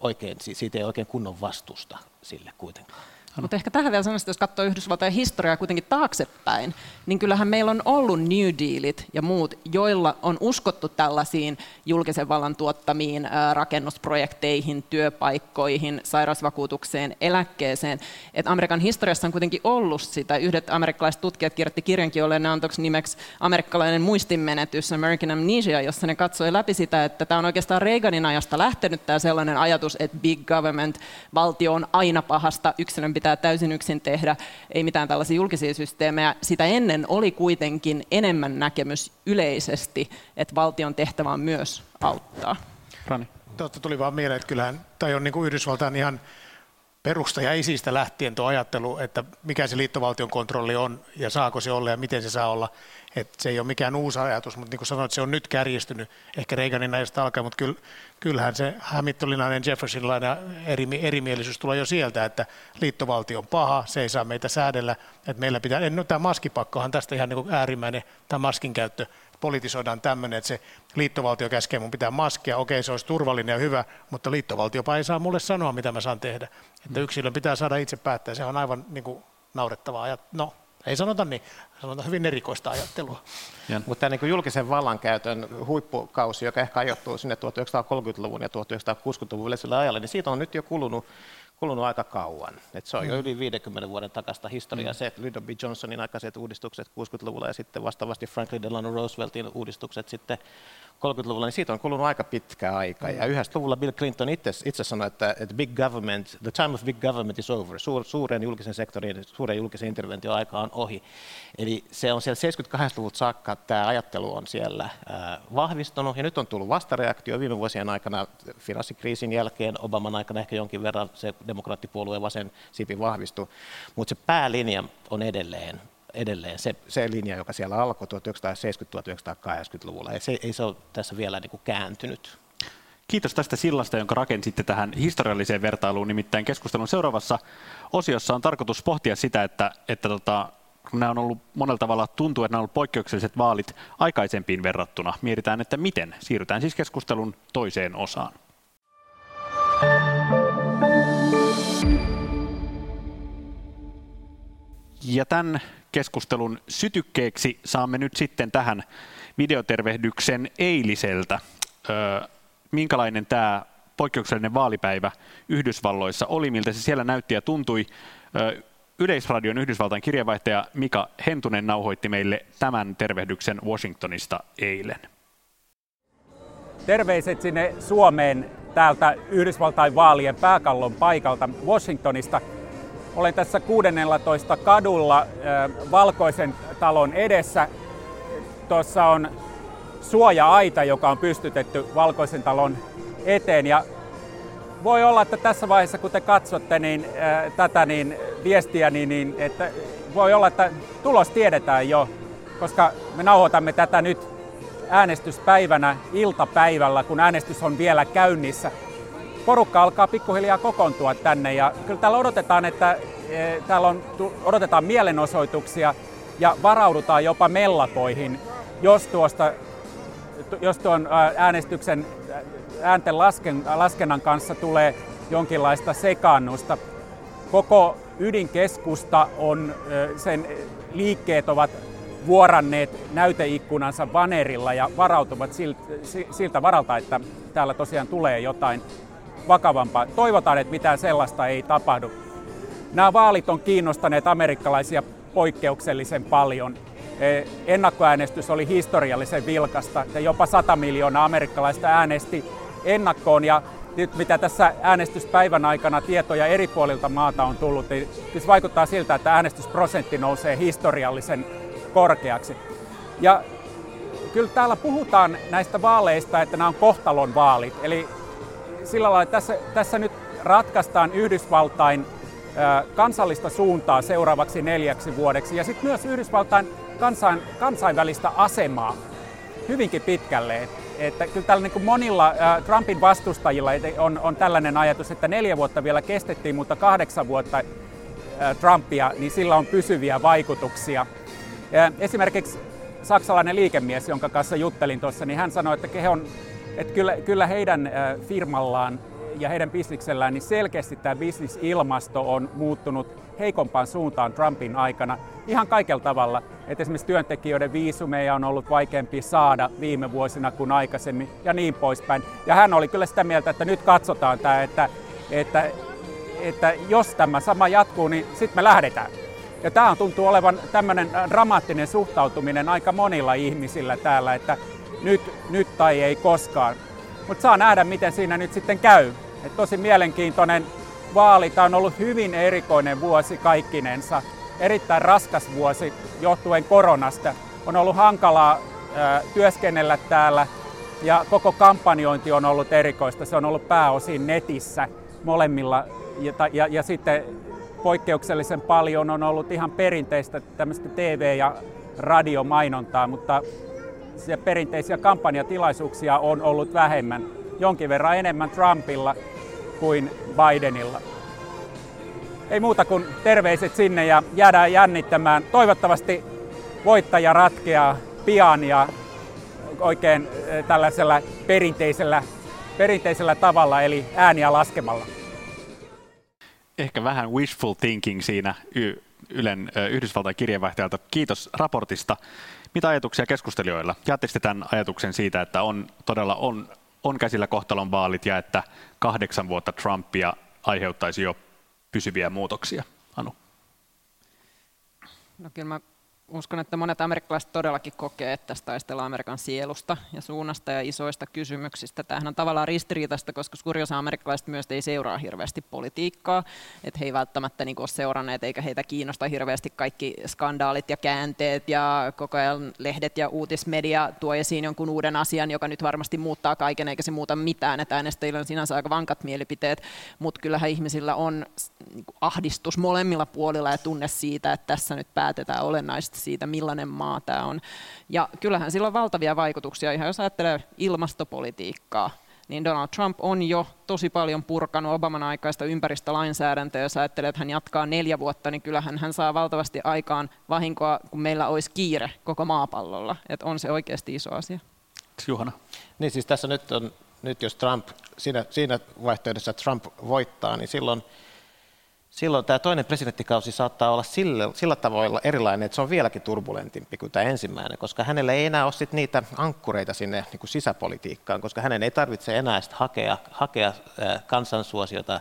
oikein, siitä ei oikein kunnon vastusta sille kuitenkaan. Mutta ehkä tähän vielä sanoisin, jos katsoo Yhdysvaltojen historiaa kuitenkin taaksepäin, niin kyllähän meillä on ollut New Dealit ja muut, joilla on uskottu tällaisiin julkisen vallan tuottamiin rakennusprojekteihin, työpaikkoihin, sairausvakuutukseen, eläkkeeseen. Et Amerikan historiassa on kuitenkin ollut sitä. Yhdet amerikkalaiset tutkijat kirjoitti kirjankin, jolle ne antoiksi nimeksi amerikkalainen muistinmenetys, American Amnesia, jossa ne katsoi läpi sitä, että tämä on oikeastaan Reaganin ajasta lähtenyt tämä sellainen ajatus, että big government, valtio on aina pahasta, yksilön pitää täysin yksin tehdä, ei mitään tällaisia julkisia systeemejä. Sitä ennen oli kuitenkin enemmän näkemys yleisesti, että valtion tehtävä on myös auttaa. Rani. Tuosta tuli vaan mieleen, että kyllähän, tai on niin kuin Yhdysvaltain ihan perustaja isistä lähtien tuo ajattelu, että mikä se liittovaltion kontrolli on ja saako se olla ja miten se saa olla. Että se ei ole mikään uusi ajatus, mutta niin kuin sanoit, se on nyt kärjistynyt ehkä Reaganin näistä alkaa, mutta kyllä, kyllähän se Hamiltoninainen Jeffersonilainen eri, erimielisyys tulee jo sieltä, että liittovaltio on paha, se ei saa meitä säädellä, että meillä pitää, no tämä maskipakkohan tästä ihan niin kuin äärimmäinen, tämä maskin käyttö, politisoidaan tämmöinen, että se liittovaltio käskee mun pitää maskia, okei se olisi turvallinen ja hyvä, mutta liittovaltiopa ei saa mulle sanoa, mitä mä saan tehdä. Että yksilön pitää saada itse päättää, se on aivan niin kuin naurettavaa. Ja, no, ei sanota niin, sanotaan hyvin erikoista ajattelua. Ja. Mutta niin julkisen vallankäytön huippukausi, joka ehkä ajoittuu sinne 1930-luvun ja 1960-luvun yleisellä ajalla, niin siitä on nyt jo kulunut kulunut aika kauan. Et se on jo mm. yli 50 vuoden takasta historiaa. Mm. Se Lyndon B. Johnsonin aikaiset uudistukset 60-luvulla ja sitten vastaavasti Franklin Delano Rooseveltin uudistukset sitten 30-luvulla, niin siitä on kulunut aika pitkä aika. Ja yhdessä luvulla Bill Clinton itse, itse sanoi, että, että big government, the time of big government is over. Suur, suuren julkisen sektorin, suuren julkisen intervention aika on ohi. Eli se on siellä 78-luvulta saakka, tämä ajattelu on siellä äh, vahvistunut, ja nyt on tullut vastareaktio viime vuosien aikana, finanssikriisin jälkeen, Obaman aikana ehkä jonkin verran se demokraattipuolueen vasen siipi vahvistui, mutta se päälinja on edelleen edelleen se, se linja, joka siellä alkoi 1970-1980-luvulla. Ja se, ei se ole tässä vielä niin kuin kääntynyt. Kiitos tästä sillasta, jonka rakensitte tähän historialliseen vertailuun. Nimittäin keskustelun seuraavassa osiossa on tarkoitus pohtia sitä, että, että tota, kun nämä on ollut monella tavalla, tuntuu, että nämä on ollut poikkeukselliset vaalit aikaisempiin verrattuna. Mietitään, että miten. Siirrytään siis keskustelun toiseen osaan. Ja tämän keskustelun sytykkeeksi saamme nyt sitten tähän videotervehdyksen eiliseltä. minkälainen tämä poikkeuksellinen vaalipäivä Yhdysvalloissa oli, miltä se siellä näytti ja tuntui. Yleisradion Yhdysvaltain kirjeenvaihtaja Mika Hentunen nauhoitti meille tämän tervehdyksen Washingtonista eilen. Terveiset sinne Suomeen täältä Yhdysvaltain vaalien pääkallon paikalta Washingtonista. Olen tässä 16 kadulla Valkoisen talon edessä. Tuossa on suoja-aita, joka on pystytetty Valkoisen talon eteen. Ja voi olla, että tässä vaiheessa, kun te katsotte niin, ää, tätä niin, viestiä, niin, niin että voi olla, että tulos tiedetään jo, koska me nauhoitamme tätä nyt äänestyspäivänä iltapäivällä, kun äänestys on vielä käynnissä porukka alkaa pikkuhiljaa kokoontua tänne ja kyllä täällä odotetaan, että e, täällä on, odotetaan mielenosoituksia ja varaudutaan jopa mellakoihin, jos, tuosta, jos tuon äänestyksen äänten lasken, laskennan kanssa tulee jonkinlaista sekaannusta. Koko ydinkeskusta on, sen liikkeet ovat vuoranneet näyteikkunansa vanerilla ja varautuvat siltä varalta, että täällä tosiaan tulee jotain vakavampaa. Toivotaan, että mitään sellaista ei tapahdu. Nämä vaalit on kiinnostaneet amerikkalaisia poikkeuksellisen paljon. E, ennakkoäänestys oli historiallisen vilkasta ja jopa 100 miljoonaa amerikkalaista äänesti ennakkoon. Ja nyt mitä tässä äänestyspäivän aikana tietoja eri puolilta maata on tullut, niin siis vaikuttaa siltä, että äänestysprosentti nousee historiallisen korkeaksi. Ja kyllä täällä puhutaan näistä vaaleista, että nämä on kohtalon vaalit. Eli sillä lailla, että tässä, tässä nyt ratkaistaan Yhdysvaltain kansallista suuntaa seuraavaksi neljäksi vuodeksi ja sitten myös Yhdysvaltain kansain, kansainvälistä asemaa hyvinkin pitkälle. Että kyllä tällä niin monilla Trumpin vastustajilla on, on tällainen ajatus, että neljä vuotta vielä kestettiin, mutta kahdeksan vuotta Trumpia, niin sillä on pysyviä vaikutuksia. Esimerkiksi saksalainen liikemies, jonka kanssa juttelin tuossa, niin hän sanoi, että he on että kyllä, kyllä heidän firmallaan ja heidän bisniksellään niin selkeästi tämä bisnisilmasto on muuttunut heikompaan suuntaan Trumpin aikana ihan kaikella tavalla. Että esimerkiksi työntekijöiden viisumeja on ollut vaikeampi saada viime vuosina kuin aikaisemmin ja niin poispäin. Ja hän oli kyllä sitä mieltä, että nyt katsotaan tämä, että, että, että jos tämä sama jatkuu, niin sitten me lähdetään. Ja tämä tuntuu olevan tämmöinen dramaattinen suhtautuminen aika monilla ihmisillä täällä, että nyt, nyt tai ei koskaan. Mutta saa nähdä, miten siinä nyt sitten käy. Et tosi mielenkiintoinen vaali. Tämä on ollut hyvin erikoinen vuosi kaikkinensa. Erittäin raskas vuosi johtuen koronasta. On ollut hankalaa ää, työskennellä täällä ja koko kampanjointi on ollut erikoista. Se on ollut pääosin netissä molemmilla ja, ja, ja sitten poikkeuksellisen paljon on ollut ihan perinteistä tämmöistä TV- ja radiomainontaa, mutta perinteisiä kampanjatilaisuuksia on ollut vähemmän, jonkin verran enemmän Trumpilla kuin Bidenilla. Ei muuta kuin terveiset sinne ja jäädään jännittämään. Toivottavasti voittaja ratkeaa pian ja oikein eh, tällaisella perinteisellä, perinteisellä tavalla, eli ääniä laskemalla. Ehkä vähän wishful thinking siinä Ylen eh, Yhdysvaltain kirjeenvaihtajalta. Kiitos raportista. Mitä ajatuksia keskustelijoilla? Jaatteko tämän ajatuksen siitä, että on todella on, on käsillä kohtalon vaalit ja että kahdeksan vuotta Trumpia aiheuttaisi jo pysyviä muutoksia? Anu? No kyllä mä uskon, että monet amerikkalaiset todellakin kokee, että tässä taistellaan Amerikan sielusta ja suunnasta ja isoista kysymyksistä. Tämähän on tavallaan ristiriitaista, koska suuri osa amerikkalaiset myös ei seuraa hirveästi politiikkaa, että he ei välttämättä niin ole seuranneet eikä heitä kiinnosta hirveästi kaikki skandaalit ja käänteet ja koko ajan lehdet ja uutismedia tuo esiin jonkun uuden asian, joka nyt varmasti muuttaa kaiken eikä se muuta mitään, että äänestäjillä on sinänsä aika vankat mielipiteet, mutta kyllähän ihmisillä on niin ahdistus molemmilla puolilla ja tunne siitä, että tässä nyt päätetään olennaisesti siitä, millainen maa tämä on. Ja kyllähän sillä on valtavia vaikutuksia, ihan jos ajattelee ilmastopolitiikkaa, niin Donald Trump on jo tosi paljon purkanut Obaman aikaista ympäristölainsäädäntöä. Jos ajattelee, että hän jatkaa neljä vuotta, niin kyllähän hän saa valtavasti aikaan vahinkoa, kun meillä olisi kiire koko maapallolla. Että on se oikeasti iso asia. Juhana. Niin siis tässä nyt on, nyt jos Trump, siinä, siinä vaihtoehdossa Trump voittaa, niin silloin silloin tämä toinen presidenttikausi saattaa olla sillä, sillä tavalla erilainen, että se on vieläkin turbulentimpi kuin tämä ensimmäinen, koska hänellä ei enää ole sit niitä ankkureita sinne niin kuin sisäpolitiikkaan, koska hänen ei tarvitse enää hakea, hakea kansansuosiota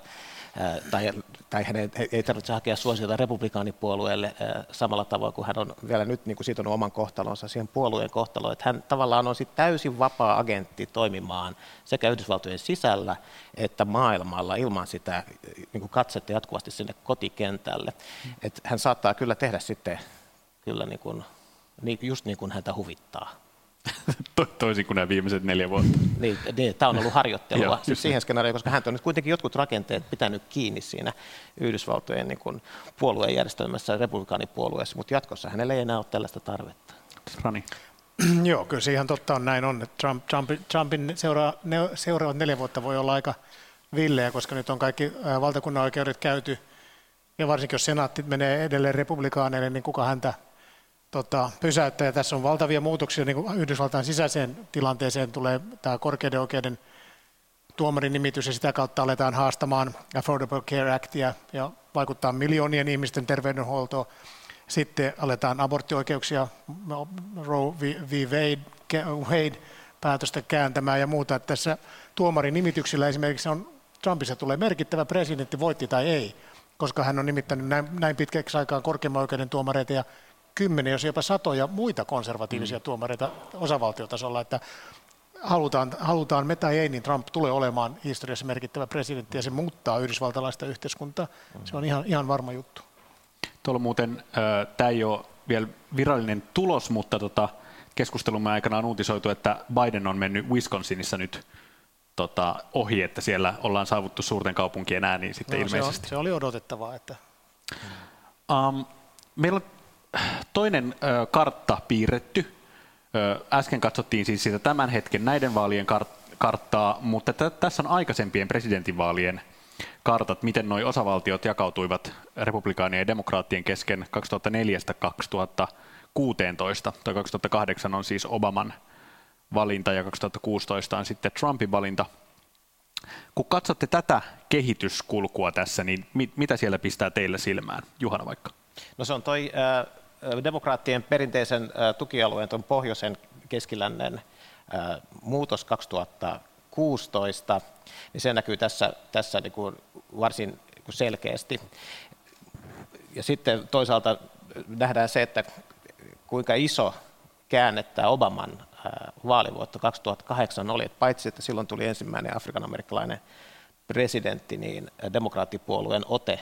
tai, tai hänen ei tarvitse hakea suosiota republikaanipuolueelle samalla tavoin kuin hän on vielä nyt niin kuin sitonut oman kohtalonsa siihen puolueen kohtaloon. Että hän tavallaan on sit täysin vapaa agentti toimimaan sekä Yhdysvaltojen sisällä että maailmalla ilman sitä niin kuin katsetta jatkuvasti sinne kotikentälle. Että hän saattaa kyllä tehdä sitten kyllä niin kuin, just niin kuin häntä huvittaa. toisin kuin nämä viimeiset neljä vuotta. Niin, niin tämä on ollut harjoittelua Joo, siis siihen skenaarioon, koska hän on nyt kuitenkin jotkut rakenteet pitänyt kiinni siinä Yhdysvaltojen niin kuin puoluejärjestelmässä, republikaanipuolueessa, mutta jatkossa hänellä ei enää ole tällaista tarvetta. Rani. Joo, kyllä se ihan totta on näin on. Että Trump, Trump, Trumpin seura, ne, seuraavat neljä vuotta voi olla aika villejä, koska nyt on kaikki valtakunnan oikeudet käyty, ja varsinkin jos senaatti menee edelleen republikaaneille, niin kuka häntä tota, pysäyttää. Ja tässä on valtavia muutoksia niin kuin Yhdysvaltain sisäiseen tilanteeseen tulee tämä korkeiden oikeuden tuomarin nimitys ja sitä kautta aletaan haastamaan Affordable Care Actia ja vaikuttaa miljoonien ihmisten terveydenhuoltoon. Sitten aletaan aborttioikeuksia, Roe v. Wade, Wade päätöstä kääntämään ja muuta. Että tässä tuomarin nimityksillä esimerkiksi on Trumpissa tulee merkittävä presidentti, voitti tai ei, koska hän on nimittänyt näin, näin pitkäksi aikaa korkeimman oikeuden tuomareita ja kymmenen, jos jopa satoja muita konservatiivisia mm. tuomareita osavaltiotasolla, että halutaan, halutaan me tai ei, niin Trump tulee olemaan historiassa merkittävä presidentti ja se muuttaa yhdysvaltalaista yhteiskuntaa. Se on ihan, ihan varma juttu. Tuolla muuten, äh, tämä ei ole vielä virallinen tulos, mutta tota, keskustelumme aikana on uutisoitu, että Biden on mennyt Wisconsinissa nyt tota, ohi, että siellä ollaan saavuttu suurten kaupunkien ääni sitten no, ilmeisesti. Se, on, se oli odotettavaa. Että... Um, meillä on toinen kartta piirretty. Äsken katsottiin siis sitä tämän hetken näiden vaalien kart- karttaa, mutta t- tässä on aikaisempien presidentinvaalien kartat, miten nuo osavaltiot jakautuivat republikaanien ja demokraattien kesken 2004-2016. Toi 2008 on siis Obaman valinta ja 2016 on sitten Trumpin valinta. Kun katsotte tätä kehityskulkua tässä, niin mit, mitä siellä pistää teille silmään? Juhana vaikka. No se on toi äh, demokraattien perinteisen tukialueen, tuon pohjoisen keskilännen muutos 2016, niin se näkyy tässä, tässä niin kuin varsin selkeästi. Ja sitten toisaalta nähdään se, että kuinka iso käännettää Obaman vaalivuotta 2008 oli, että paitsi että silloin tuli ensimmäinen afrikanamerikkalainen presidentti, niin demokraattipuolueen ote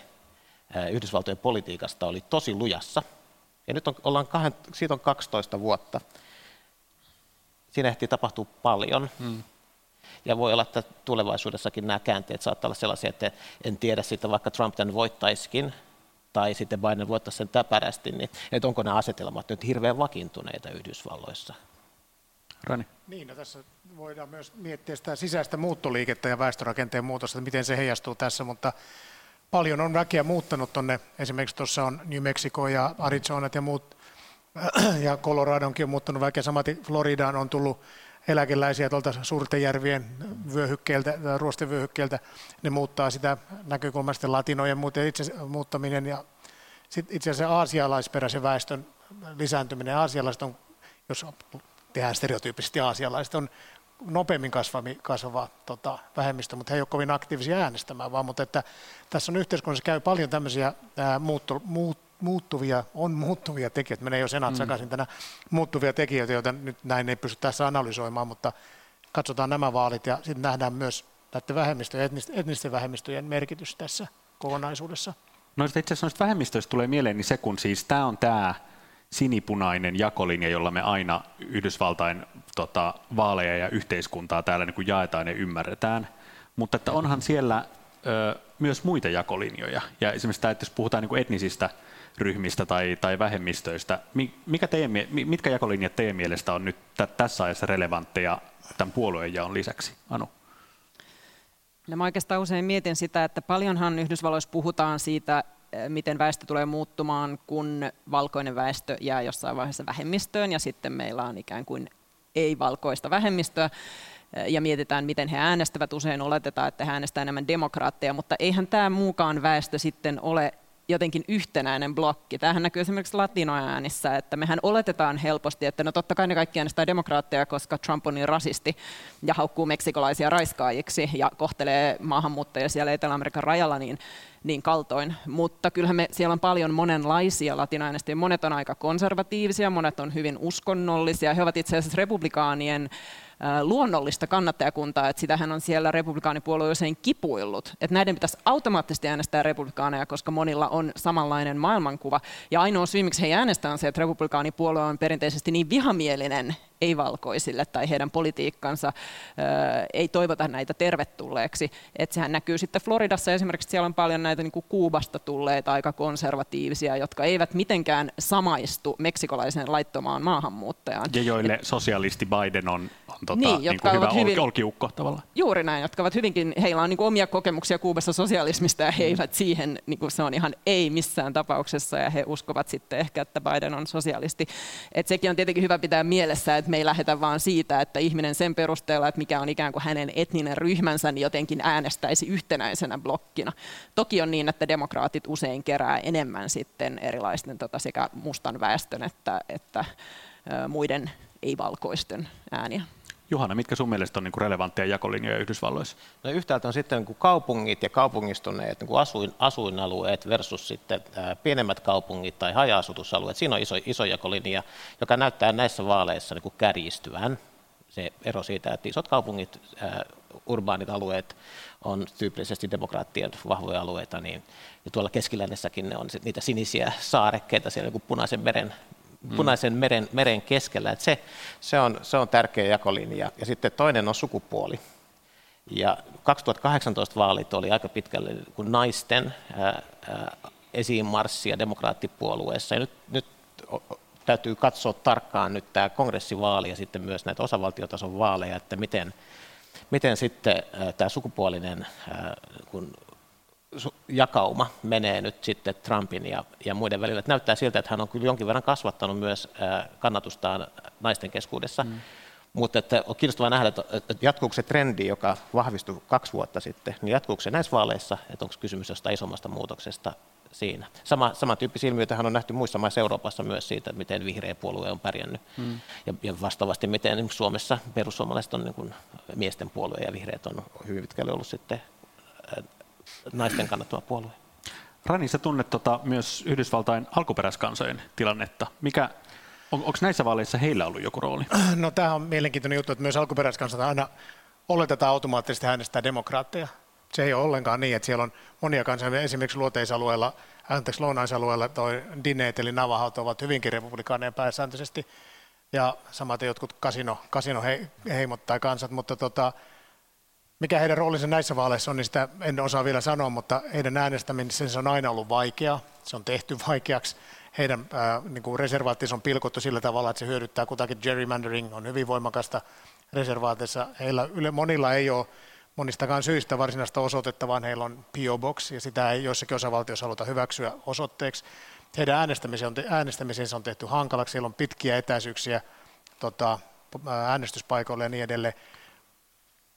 Yhdysvaltojen politiikasta oli tosi lujassa – ja nyt on, ollaan kahden, siitä on 12 vuotta. Siinä ehtii tapahtua paljon. Hmm. Ja voi olla, että tulevaisuudessakin nämä käänteet saattaa olla sellaisia, että en tiedä siitä, vaikka Trump tämän voittaisikin, tai sitten Biden voittaisi sen täpärästi, niin että onko nämä asetelmat nyt hirveän vakiintuneita Yhdysvalloissa? Rani. Niin, no tässä voidaan myös miettiä sitä sisäistä muuttoliikettä ja väestörakenteen muutosta, että miten se heijastuu tässä, mutta paljon on väkeä muuttanut tuonne, esimerkiksi tuossa on New Mexico ja Arizonat ja muut, ja Coloradonkin on muuttanut väkeä, samaten Floridaan on tullut eläkeläisiä tuolta suurten järvien vyöhykkeeltä, ruostevyöhykkeeltä, ne muuttaa sitä näkökulmasta latinojen muuten itse muuttaminen ja sit itse asiassa aasialaisperäisen väestön lisääntyminen. Aasialaiset on, jos tehdään stereotyyppisesti aasialaiset, on nopeammin kasvava, kasvava tota, vähemmistö, mutta he eivät ole kovin aktiivisia äänestämään, vaan mutta että tässä on yhteiskunnassa käy paljon tämmöisiä ää, muutto, muut, muuttuvia, on muuttuvia tekijöitä, menee jo senat mm. sekaisin tänä muuttuvia tekijöitä, joita nyt näin ei pysty tässä analysoimaan, mutta katsotaan nämä vaalit ja sitten nähdään myös näiden vähemmistöjen, etnisten vähemmistöjen merkitys tässä kokonaisuudessa. No itse asiassa noista vähemmistöistä tulee mieleeni se, kun siis tämä on tämä sinipunainen jakolinja, jolla me aina Yhdysvaltain tota, vaaleja ja yhteiskuntaa täällä niin kuin jaetaan ja ymmärretään. Mutta että onhan siellä ö, myös muita jakolinjoja. Ja esimerkiksi tämä, että jos puhutaan niin kuin etnisistä ryhmistä tai, tai vähemmistöistä, mikä teidän, mitkä jakolinjat teidän mielestä on nyt tässä ajassa relevantteja tämän puolueen jaon lisäksi? Anu? No mä oikeastaan usein mietin sitä, että paljonhan Yhdysvalloissa puhutaan siitä, miten väestö tulee muuttumaan, kun valkoinen väestö jää jossain vaiheessa vähemmistöön ja sitten meillä on ikään kuin ei-valkoista vähemmistöä eh, ja mietitään, miten he äänestävät. Usein oletetaan, että he äänestävät enemmän demokraatteja, mutta eihän tämä muukaan väestö sitten ole jotenkin yhtenäinen blokki. Tämähän näkyy esimerkiksi latinoäänissä, että mehän oletetaan helposti, että no totta kai ne kaikki äänestää demokraatteja, koska Trump on niin rasisti ja haukkuu meksikolaisia raiskaajiksi ja kohtelee maahanmuuttajia siellä Etelä-Amerikan rajalla niin, niin kaltoin. Mutta kyllähän me, siellä on paljon monenlaisia latinoäänestäjiä. Monet on aika konservatiivisia, monet on hyvin uskonnollisia. He ovat itse asiassa republikaanien luonnollista kannattajakuntaa, että sitähän on siellä republikaanipuolue usein kipuillut, että näiden pitäisi automaattisesti äänestää republikaaneja, koska monilla on samanlainen maailmankuva. Ja ainoa syy, miksi he äänestävät on se, että republikaanipuolue on perinteisesti niin vihamielinen, ei-valkoisille tai heidän politiikkansa ei toivota näitä tervetulleeksi. Että sehän näkyy sitten Floridassa esimerkiksi, siellä on paljon näitä niin kuin Kuubasta tulleita aika konservatiivisia, jotka eivät mitenkään samaistu meksikolaiseen laittomaan maahanmuuttajaan. Ja joille Et, sosialisti Biden on, on tota, niin, niin jotka hyvä hyvin, olkiukko tavallaan. Juuri näin, jotka ovat hyvinkin, heillä on niin kuin omia kokemuksia Kuubassa sosialismista ja he eivät siihen, niin kuin se on ihan ei missään tapauksessa ja he uskovat sitten ehkä, että Biden on sosialisti. Et sekin on tietenkin hyvä pitää mielessä, että me ei lähdetä vaan siitä, että ihminen sen perusteella, että mikä on ikään kuin hänen etninen ryhmänsä, niin jotenkin äänestäisi yhtenäisenä blokkina. Toki on niin, että demokraatit usein kerää enemmän sitten erilaisten tota, sekä mustan väestön että, että muiden ei-valkoisten ääniä. Juhana, mitkä sun mielestä on niin relevantteja jakolinjoja Yhdysvalloissa? No yhtäältä on sitten niin kaupungit ja kaupungistuneet niin kuin asuin, asuinalueet versus sitten pienemmät kaupungit tai haja-asutusalueet. Siinä on iso, iso jakolinja, joka näyttää näissä vaaleissa niin kuin kärjistyvän. Se ero siitä, että isot kaupungit, ää, urbaanit alueet on tyypillisesti demokraattien vahvoja alueita, niin ja tuolla keskilännessäkin ne on niitä sinisiä saarekkeita siellä niin punaisen meren. Punaisen meren, meren keskellä. Se, se, on, se on tärkeä jakolinja. Ja sitten toinen on sukupuoli. Ja 2018 vaalit oli aika pitkälle kuin naisten ää, ää, esiinmarssia demokraattipuolueessa. Ja nyt, nyt täytyy katsoa tarkkaan nyt tämä kongressivaali ja sitten myös näitä osavaltiotason vaaleja, että miten, miten sitten tämä sukupuolinen kun jakauma menee nyt sitten Trumpin ja, ja muiden välillä. Että näyttää siltä, että hän on kyllä jonkin verran kasvattanut myös kannatustaan naisten keskuudessa. Mm. Mutta että on kiinnostavaa nähdä, että jatkuuko se trendi, joka vahvistui kaksi vuotta sitten, niin jatkuuko se näissä vaaleissa, että onko kysymys jostain isommasta muutoksesta siinä. Sama, samantyyppisiä ilmiöitä on nähty muissa maissa Euroopassa myös siitä, että miten vihreä puolue on pärjännyt. Mm. Ja, ja vastaavasti miten Suomessa perussuomalaiset on niin kuin miesten puolue ja vihreät on hyvin pitkälle ollut sitten naisten kannattava puolue. Rani, sä tunnet tota myös Yhdysvaltain alkuperäiskansojen tilannetta. Mikä, on, onko näissä vaaleissa heillä ollut joku rooli? No tämä on mielenkiintoinen juttu, että myös alkuperäiskansat aina oletetaan automaattisesti äänestää demokraatteja. Se ei ole ollenkaan niin, että siellä on monia kansoja, esimerkiksi luoteisalueella, anteeksi lounaisalueella toi Dineet eli Navahaut ovat hyvinkin republikaaneja pääsääntöisesti, ja samaten jotkut kasino, kasinoheimot tai kansat, mutta tota, mikä heidän roolinsa näissä vaaleissa on, niin sitä en osaa vielä sanoa, mutta heidän äänestämisensä on aina ollut vaikeaa. Se on tehty vaikeaksi. Heidän ää, niin kuin reservaattinsa on pilkottu sillä tavalla, että se hyödyttää kutakin gerrymandering, on hyvin voimakasta reservaatissa. Heillä yle, monilla ei ole monistakaan syistä varsinaista osoitetta, vaan heillä on PO Box, ja sitä ei joissakin osavaltioissa haluta hyväksyä osoitteeksi. Heidän äänestämisensä on, tehty hankalaksi, siellä on pitkiä etäisyyksiä tota, äänestyspaikoille ja niin edelleen.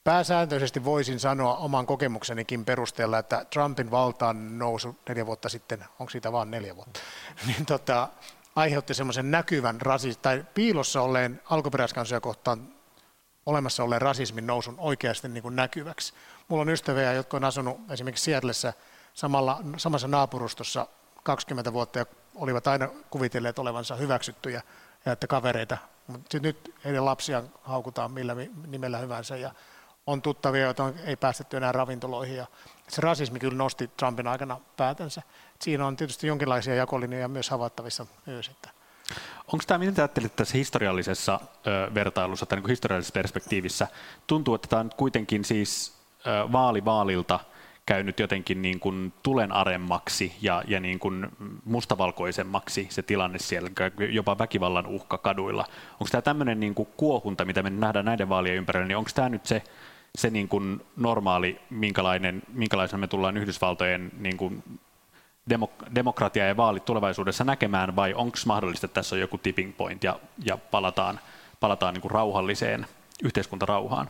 Pääsääntöisesti voisin sanoa oman kokemuksenikin perusteella, että Trumpin valtaan nousu neljä vuotta sitten, onko siitä vain neljä vuotta, niin tota, aiheutti semmoisen näkyvän rasis- tai piilossa olleen alkuperäiskansoja kohtaan olemassa olleen rasismin nousun oikeasti niin kuin näkyväksi. Mulla on ystäviä, jotka on asunut esimerkiksi Seattleissa samalla, samassa naapurustossa 20 vuotta ja olivat aina kuvitelleet olevansa hyväksyttyjä ja että kavereita. Mutta nyt heidän lapsiaan haukutaan millä nimellä hyvänsä ja on tuttavia, joita ei päästetty enää ravintoloihin. Ja se rasismi kyllä nosti Trumpin aikana päätänsä. Siinä on tietysti jonkinlaisia jakolinjoja myös havaittavissa myös. Että Onko tämä, miten te ajattelet tässä historiallisessa ö, vertailussa tai niin historiallisessa perspektiivissä, tuntuu, että tämä on kuitenkin siis ö, vaali vaalilta käynyt jotenkin niin kuin tulen aremmaksi ja, ja niin kuin mustavalkoisemmaksi se tilanne siellä, jopa väkivallan uhka kaduilla. Onko tämä tämmöinen niin kuin kuohunta, mitä me nähdään näiden vaalien ympärillä, niin onko tämä nyt se, se niin kuin normaali, minkälainen, minkälaisena me tullaan Yhdysvaltojen niin kuin demok- demokratia ja vaalit tulevaisuudessa näkemään, vai onko mahdollista, että tässä on joku tipping point ja, ja palataan, palataan niin kuin rauhalliseen yhteiskuntarauhaan?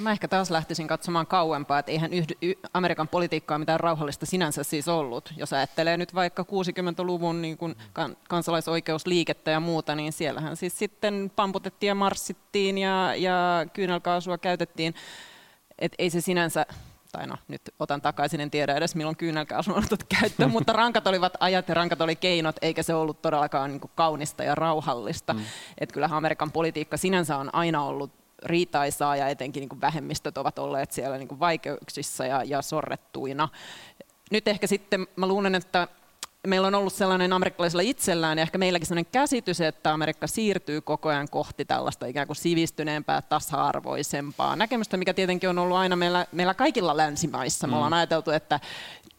No mä ehkä taas lähtisin katsomaan kauempaa, että eihän yhdy, y, Amerikan politiikkaa mitään rauhallista sinänsä siis ollut. Jos ajattelee nyt vaikka 60-luvun niin kuin kan, kansalaisoikeusliikettä ja muuta, niin siellähän siis sitten pamputettiin ja marssittiin ja, ja kyynelkaasua käytettiin. Et ei se sinänsä tai no nyt otan takaisin, en tiedä edes milloin kyynelkääsu on otettu käyttöön, mutta rankat olivat ajat ja rankat oli keinot, eikä se ollut todellakaan niin kuin kaunista ja rauhallista. Mm. Et kyllähän Amerikan politiikka sinänsä on aina ollut riitaisaa ja etenkin niin vähemmistöt ovat olleet siellä niin vaikeuksissa ja, ja sorrettuina. Nyt ehkä sitten mä luulen, että meillä on ollut sellainen amerikkalaisilla itsellään ja ehkä meilläkin sellainen käsitys, että Amerikka siirtyy koko ajan kohti tällaista ikään kuin sivistyneempää, tasa-arvoisempaa näkemystä, mikä tietenkin on ollut aina meillä, meillä kaikilla länsimaissa. Me mm. ollaan ajateltu, että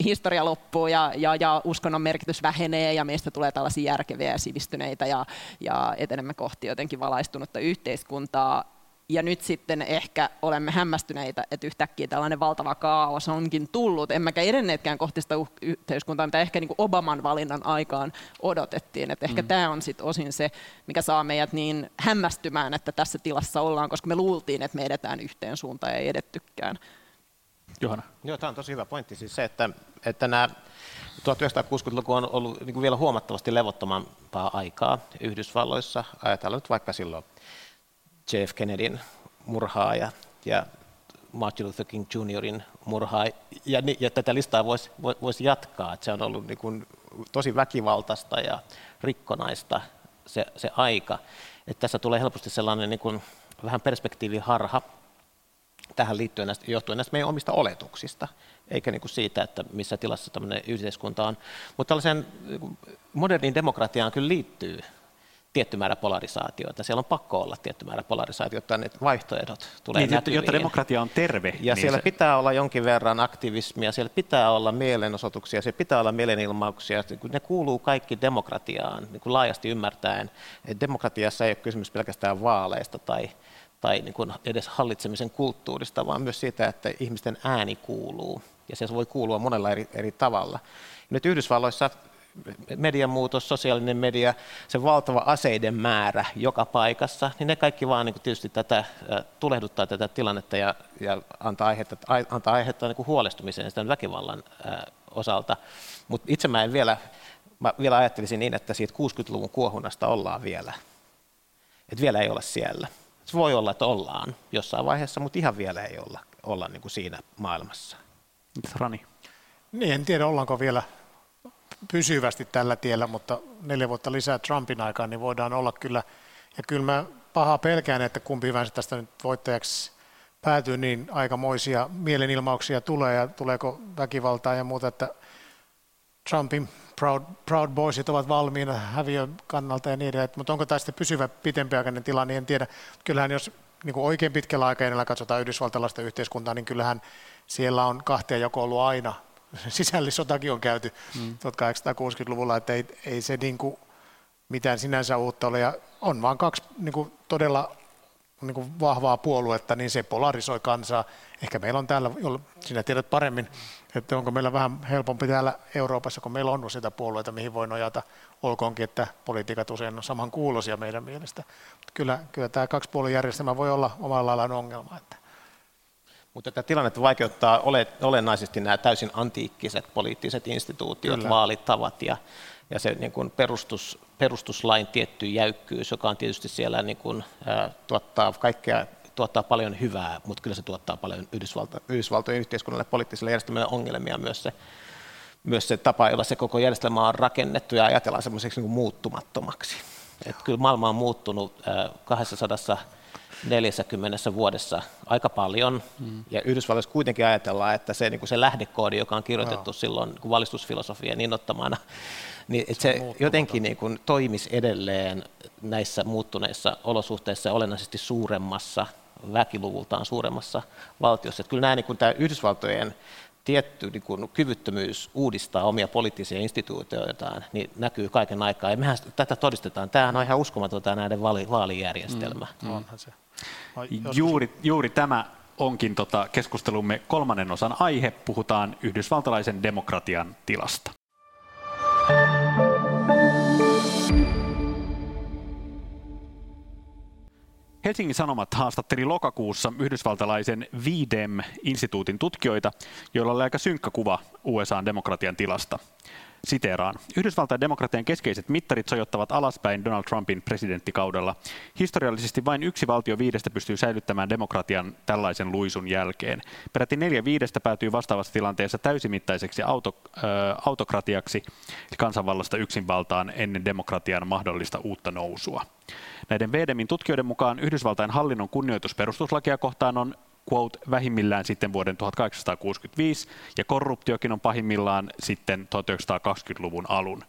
historia loppuu ja, ja, ja uskonnon merkitys vähenee ja meistä tulee tällaisia järkeviä ja sivistyneitä ja, ja etenemme kohti jotenkin valaistunutta yhteiskuntaa ja nyt sitten ehkä olemme hämmästyneitä, että yhtäkkiä tällainen valtava kaos onkin tullut. Emmekä edenneetkään kohti sitä yhteiskuntaa, mitä ehkä niin kuin Obaman valinnan aikaan odotettiin. Että ehkä mm. tämä on sitten osin se, mikä saa meidät niin hämmästymään, että tässä tilassa ollaan, koska me luultiin, että me edetään yhteen suuntaan ja ei edettykään. Johanna. Joo, tämä on tosi hyvä pointti. Siis se, että, että nämä 1960-luku on ollut niin kuin vielä huomattavasti levottomampaa aikaa Yhdysvalloissa. Ajatellaan nyt vaikka silloin JF Kennedyn murhaa ja, ja Martin Luther King Jr.in murhaa. Ja, ja tätä listaa voisi vois jatkaa, että se on ollut niin kuin tosi väkivaltaista ja rikkonaista se, se aika. Että tässä tulee helposti sellainen niin kuin vähän perspektiiviharha tähän liittyen näistä, johtuen näistä meidän omista oletuksista, eikä niin kuin siitä, että missä tilassa tämmöinen yhteiskunta on. Mutta tällaisen niin moderniin demokratiaan kyllä liittyy tietty määrä polarisaatiota. Siellä on pakko olla tietty määrä polarisaatiota, että vaihtoehdot tulee niin, näkyviin. Jotta demokratia on terve. Ja niin siellä se... pitää olla jonkin verran aktivismia, siellä pitää olla mielenosoituksia, siellä pitää olla mielenilmauksia. Ne kuuluu kaikki demokratiaan niin kuin laajasti ymmärtäen. Että demokratiassa ei ole kysymys pelkästään vaaleista tai, tai niin kuin edes hallitsemisen kulttuurista, vaan myös siitä, että ihmisten ääni kuuluu. Ja se voi kuulua monella eri, eri tavalla. Nyt Yhdysvalloissa median muutos, sosiaalinen media, se valtava aseiden määrä joka paikassa, niin ne kaikki vaan niin kuin tietysti tätä, tulehduttaa tätä tilannetta ja, ja antaa aihetta, antaa aihetta niin kuin huolestumiseen sitä väkivallan osalta. Mutta itse mä en vielä, mä vielä ajattelisin niin, että siitä 60-luvun kuohunnasta ollaan vielä. Että vielä ei olla siellä. Se voi olla, että ollaan jossain vaiheessa, mutta ihan vielä ei olla, olla niin kuin siinä maailmassa. Rani? Niin, en tiedä ollaanko vielä pysyvästi tällä tiellä, mutta neljä vuotta lisää Trumpin aikaan, niin voidaan olla kyllä. Ja kyllä mä pahaa pelkään, että kumpi hyvänsä tästä nyt voittajaksi päätyy, niin aikamoisia mielenilmauksia tulee ja tuleeko väkivaltaa ja muuta, että Trumpin Proud, Proud Boysit ovat valmiina häviön kannalta ja niin edelleen. Mutta onko tämä sitten pysyvä pitempiaikainen tilanne, niin en tiedä. Kyllähän jos niin kuin oikein pitkällä aikavälillä katsotaan yhdysvaltalaista yhteiskuntaa, niin kyllähän siellä on kahtia joko ollut aina sisällissotakin on käyty mm. 1860-luvulla, että ei, ei se niin kuin mitään sinänsä uutta ole. Ja on vaan kaksi niin kuin todella niin kuin vahvaa puoluetta, niin se polarisoi kansaa. Ehkä meillä on täällä, sinä tiedät paremmin, että onko meillä vähän helpompi täällä Euroopassa, kun meillä on sitä puolueita, mihin voi nojata. Olkoonkin, että politiikat usein on saman kuulosia meidän mielestä. Kyllä, kyllä tämä kaksipuoluejärjestelmä voi olla omalla laillaan ongelma. Että mutta tätä tilannetta vaikeuttaa olennaisesti nämä täysin antiikkiset poliittiset instituutiot, Kyllä. vaalitavat ja, ja se niin kuin perustus, perustuslain tietty jäykkyys, joka on tietysti siellä niin kuin, ää, tuottaa kaikkea tuottaa paljon hyvää, mutta kyllä se tuottaa paljon Yhdysvalto, Yhdysvaltojen yhteiskunnalle poliittiselle järjestelmälle ongelmia myös se myös se tapa, jolla se koko järjestelmä on rakennettu ja ajatellaan semmoiseksi niin muuttumattomaksi. Et kyllä maailma on muuttunut 240 vuodessa aika paljon, mm. ja Yhdysvalloissa kuitenkin ajatellaan, että se, niin kuin se lähdekoodi, joka on kirjoitettu no. silloin niin valistusfilosofian innoittamana, niin että se, se jotenkin niin kuin toimisi edelleen näissä muuttuneissa olosuhteissa olennaisesti suuremmassa, väkiluvultaan suuremmassa valtiossa. Että kyllä nämä niin kuin tämä Yhdysvaltojen tietty niin kuin, kyvyttömyys uudistaa omia poliittisia instituutioitaan, niin näkyy kaiken aikaa. Ja mehän tätä todistetaan. Tämä on ihan uskomatonta näiden vaali, vaalijärjestelmä. Mm, mm. Onhan se. Juuri, juuri tämä onkin tota keskustelumme kolmannen osan aihe. Puhutaan yhdysvaltalaisen demokratian tilasta. Helsingin Sanomat haastatteli lokakuussa yhdysvaltalaisen VDEM-instituutin tutkijoita, joilla oli aika synkkä kuva USAn demokratian tilasta. Siteeraan. Yhdysvaltain demokratian keskeiset mittarit sojottavat alaspäin Donald Trumpin presidenttikaudella. Historiallisesti vain yksi valtio viidestä pystyy säilyttämään demokratian tällaisen luisun jälkeen. Peräti neljä viidestä päätyy vastaavassa tilanteessa täysimittaiseksi auto, äh, autokratiaksi kansanvallasta yksinvaltaan ennen demokratian mahdollista uutta nousua. Näiden VDMin tutkijoiden mukaan Yhdysvaltain hallinnon kunnioitus perustuslakia kohtaan on quote, vähimmillään sitten vuoden 1865, ja korruptiokin on pahimmillaan sitten 1920-luvun alun.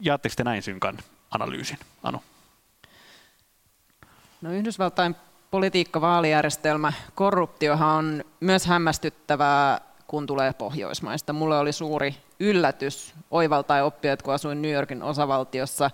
Jaatteko te näin synkän analyysin, Anu? No Yhdysvaltain politiikka-vaalijärjestelmä, korruptiohan on myös hämmästyttävää, kun tulee Pohjoismaista. Mulle oli suuri yllätys oivaltaa oppia, että kun asuin New Yorkin osavaltiossa,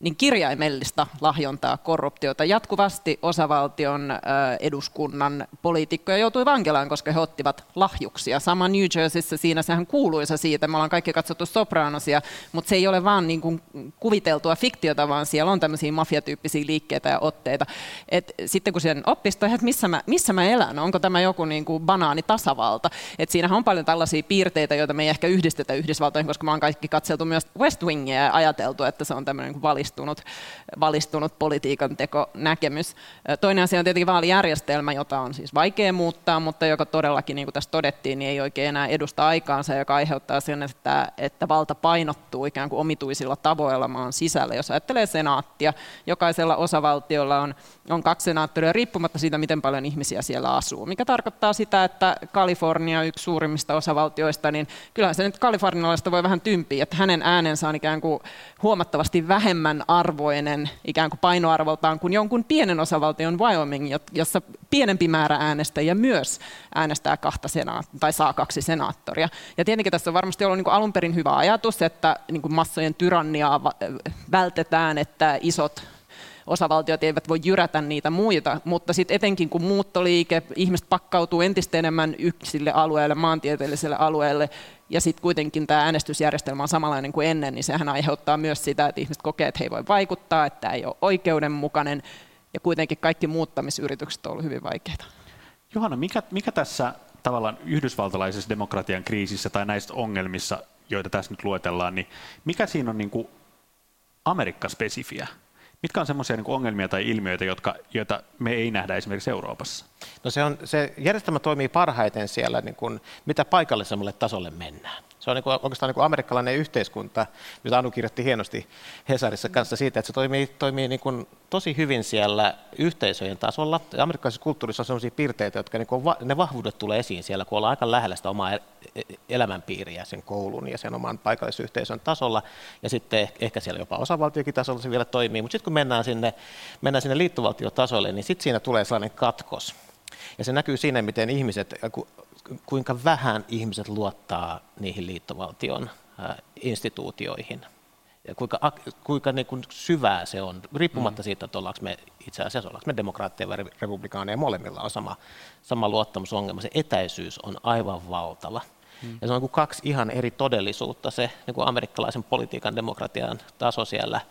niin kirjaimellista lahjontaa, korruptiota. Jatkuvasti osavaltion eduskunnan poliitikkoja joutui vankilaan, koska he ottivat lahjuksia. Sama New Jerseyssä siinä sehän kuuluisa siitä, me ollaan kaikki katsottu Sopranosia, mutta se ei ole vaan niin kuin kuviteltua fiktiota, vaan siellä on tämmöisiä mafiatyyppisiä liikkeitä ja otteita. Et sitten kun sen oppisi, että missä mä, missä mä elän, onko tämä joku niin kuin banaanitasavalta. Et siinähän on paljon tällaisia piirteitä, joita me ei ehkä yhdistetä Yhdysvaltoihin, koska me on kaikki katseltu myös West Wingia ja ajateltu, että se on tämmöinen niin valistunut, valistunut politiikan tekonäkemys. Toinen asia on tietenkin vaalijärjestelmä, jota on siis vaikea muuttaa, mutta joka todellakin, niin kuin tässä todettiin, niin ei oikein enää edusta aikaansa, joka aiheuttaa sen, että, että valta painottuu ikään kuin omituisilla tavoilla maan sisällä. Jos ajattelee senaattia, jokaisella osavaltiolla on, on kaksi senaattoria riippumatta siitä, miten paljon ihmisiä siellä asuu, mikä tarkoittaa sitä, että Kalifornia, yksi suurimmista osavaltioista, niin kyllähän se nyt kalifornialaista voi vähän tympiä, että hänen äänensä on ikään kuin huomattavasti vähemmän arvoinen ikään kuin painoarvoltaan kuin jonkun pienen osavaltion Wyoming, jossa pienempi määrä äänestäjiä myös äänestää kahta senaat- tai saa kaksi senaattoria. Ja tietenkin tässä on varmasti ollut niin kuin alun perin hyvä ajatus, että niin kuin massojen tyranniaa vältetään, että isot osavaltiot eivät voi jyrätä niitä muita, mutta sitten etenkin kun muuttoliike, ihmiset pakkautuu entistä enemmän yksille alueille, maantieteelliselle alueelle, ja sitten kuitenkin tämä äänestysjärjestelmä on samanlainen kuin ennen, niin sehän aiheuttaa myös sitä, että ihmiset kokee, että he ei voi vaikuttaa, että tämä ei ole oikeudenmukainen, ja kuitenkin kaikki muuttamisyritykset ovat olleet hyvin vaikeita. Johanna, mikä, mikä tässä tavallaan yhdysvaltalaisessa demokratian kriisissä tai näissä ongelmissa, joita tässä nyt luetellaan, niin mikä siinä on niin kuin Amerikka-spesifiä? Mitkä on semmoisia niin ongelmia tai ilmiöitä, jotka, joita me ei nähdä esimerkiksi Euroopassa? No se, on, se järjestelmä toimii parhaiten siellä, niin kuin, mitä paikallisemmalle tasolle mennään. Se on niin kuin, oikeastaan niin kuin amerikkalainen yhteiskunta, mitä Anu kirjoitti hienosti Hesarissa kanssa siitä, että se toimii, toimii niin kuin tosi hyvin siellä yhteisöjen tasolla. Ja amerikkalaisessa kulttuurissa on sellaisia piirteitä, jotka niin kuin, ne vahvuudet tulee esiin siellä, kun ollaan aika lähellä sitä omaa e-, e-, elämänpiiriä sen koulun ja sen oman paikallisyhteisön tasolla. Ja sitten ehkä siellä jopa osavaltiokin tasolla se vielä toimii. Mutta sitten kun mennään sinne, mennään sinne liittovaltiotasolle, niin sitten siinä tulee sellainen katkos. Ja se näkyy siinä, miten ihmiset, kuinka vähän ihmiset luottaa niihin liittovaltion instituutioihin. Ja kuinka, kuinka niin kuin syvää se on, riippumatta mm. siitä, että ollaanko me itse asiassa ollaanko me demokraatteja vai republikaaneja, molemmilla on sama, sama luottamusongelma. Se etäisyys on aivan valtava. Mm. Ja se on niin kuin kaksi ihan eri todellisuutta, se niin kuin amerikkalaisen politiikan demokratian taso siellä –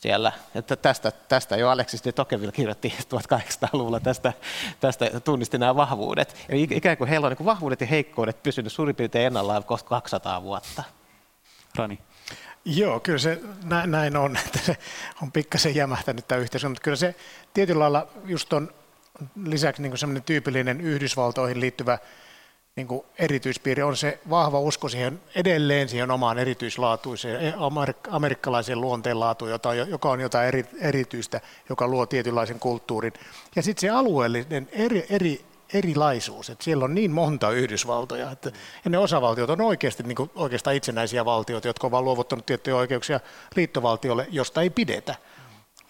siellä. Että tästä, tästä jo Alexis de Tocqueville kirjoitti 1800-luvulla, tästä, tästä tunnisti nämä vahvuudet. Eli ikään kuin heillä on niin kuin vahvuudet ja heikkoudet pysynyt suurin piirtein ennallaan kohta 200 vuotta. Rani. Joo, kyllä se näin on, että se on pikkasen jämähtänyt tämä yhteisö, mutta kyllä se tietyllä lailla just on lisäksi niin semmoinen tyypillinen Yhdysvaltoihin liittyvä niin kuin erityispiirre on se vahva usko siihen edelleen siihen omaan erityislaatuiseen, e, amerikkalaiseen luonteenlaatuun, jota, joka on jotain eri, erityistä, joka luo tietynlaisen kulttuurin. Ja sitten se alueellinen eri, eri, erilaisuus, että siellä on niin monta Yhdysvaltoja, että ja ne osavaltiot on oikeasti niin kuin, oikeastaan itsenäisiä valtioita, jotka on vaan luovuttanut tiettyjä oikeuksia liittovaltiolle, josta ei pidetä.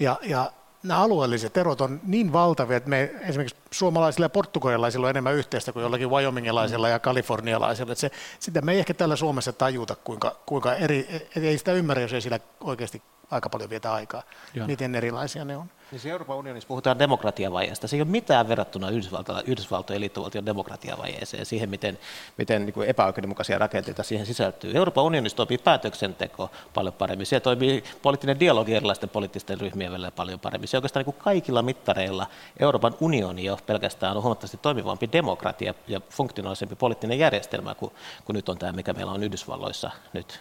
Ja, ja nämä alueelliset erot on niin valtavia, että me esimerkiksi suomalaisilla ja portugalilaisilla on enemmän yhteistä kuin jollakin wyomingilaisilla ja kalifornialaisilla. Että se, sitä me ei ehkä täällä Suomessa tajuta, kuinka, kuinka eri, ei sitä ymmärrä, jos ei sillä oikeasti aika paljon vietä aikaa, Joo. miten erilaisia ne on. Niin se Euroopan unionissa puhutaan demokratiavajeesta. Se ei ole mitään verrattuna Yhdysvaltojen liittovaltion demokratiavajeeseen, siihen miten, miten niin kuin epäoikeudenmukaisia rakenteita siihen sisältyy. Euroopan unionissa toimii päätöksenteko paljon paremmin. Siellä toimii poliittinen dialogi erilaisten poliittisten ryhmien välillä paljon paremmin. Se oikeastaan niin kuin kaikilla mittareilla Euroopan unioni jo pelkästään on huomattavasti toimivampi demokratia ja funktionaalisempi poliittinen järjestelmä kuin, kuin nyt on tämä, mikä meillä on Yhdysvalloissa nyt.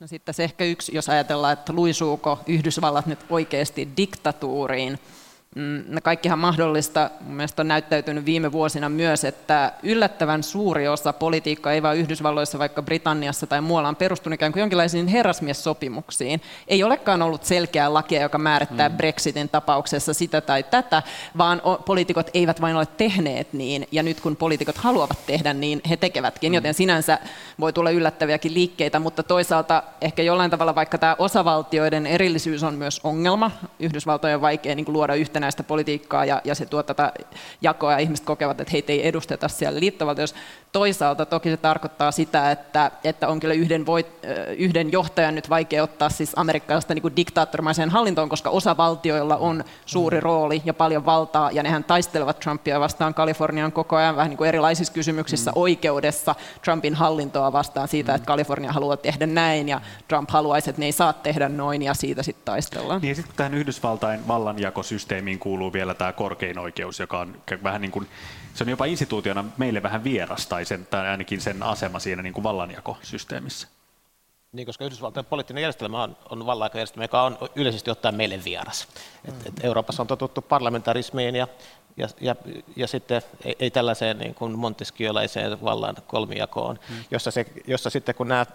No sitten se ehkä yksi, jos ajatellaan, että luisuuko Yhdysvallat nyt oikeasti diktatuuriin, kaikkihan mahdollista. Mielestäni on näyttäytynyt viime vuosina myös, että yllättävän suuri osa politiikkaa, ei vain Yhdysvalloissa, vaikka Britanniassa tai muualla, on perustunut ikään kuin jonkinlaisiin herrasmiessopimuksiin. Ei olekaan ollut selkeää lakia, joka määrittää mm. Brexitin tapauksessa sitä tai tätä, vaan poliitikot eivät vain ole tehneet niin, ja nyt kun poliitikot haluavat tehdä niin, he tekevätkin, mm. joten sinänsä voi tulla yllättäviäkin liikkeitä, mutta toisaalta ehkä jollain tavalla, vaikka tämä osavaltioiden erillisyys on myös ongelma, Yhdysvaltojen on vaikea niin luoda yhtenä yhtenäistä politiikkaa ja, ja se tuo tätä jakoa ja ihmiset kokevat, että heitä ei edusteta siellä liittovaltiossa. Toisaalta toki se tarkoittaa sitä, että, että on kyllä yhden, voit, yhden johtajan nyt vaikea ottaa siis amerikkalaista niin diktaattorimaiseen hallintoon, koska osa valtioilla on suuri mm. rooli ja paljon valtaa, ja nehän taistelevat Trumpia vastaan Kalifornian koko ajan vähän niin kuin erilaisissa kysymyksissä mm. oikeudessa Trumpin hallintoa vastaan siitä, mm. että Kalifornia haluaa tehdä näin, ja Trump haluaisi, että ne ei saa tehdä noin, ja siitä sitten taistellaan. Niin sitten tähän Yhdysvaltain vallanjakosysteemiin kuuluu vielä tämä korkein oikeus, joka on vähän niin kuin se on jopa instituutiona meille vähän vieras, tai, sen, tai ainakin sen asema siinä niin kuin vallanjakosysteemissä. Niin, koska Yhdysvaltain poliittinen järjestelmä on, on vallanjakojärjestelmä, joka on yleisesti ottaen meille vieras. Et, et Euroopassa on totuttu parlamentarismiin ja, ja, ja, ja sitten ei, ei tällaiseen niin kuin Montesquieualaiseen vallan kolmijakoon, mm. jossa, se, jossa sitten kun nämä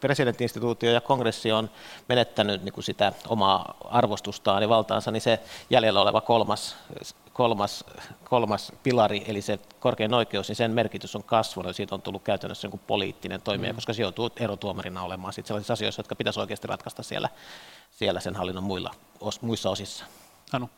presidentinstituutio ja kongressi on menettänyt niin kuin sitä omaa arvostustaan ja valtaansa, niin se jäljellä oleva kolmas kolmas, kolmas pilari, eli se korkein oikeus, niin sen merkitys on kasvanut ja siitä on tullut käytännössä joku poliittinen toimija, mm. koska se joutuu erotuomarina olemaan sit sellaisissa asioissa, jotka pitäisi oikeasti ratkaista siellä, siellä sen hallinnon muilla, os, muissa osissa. Anu.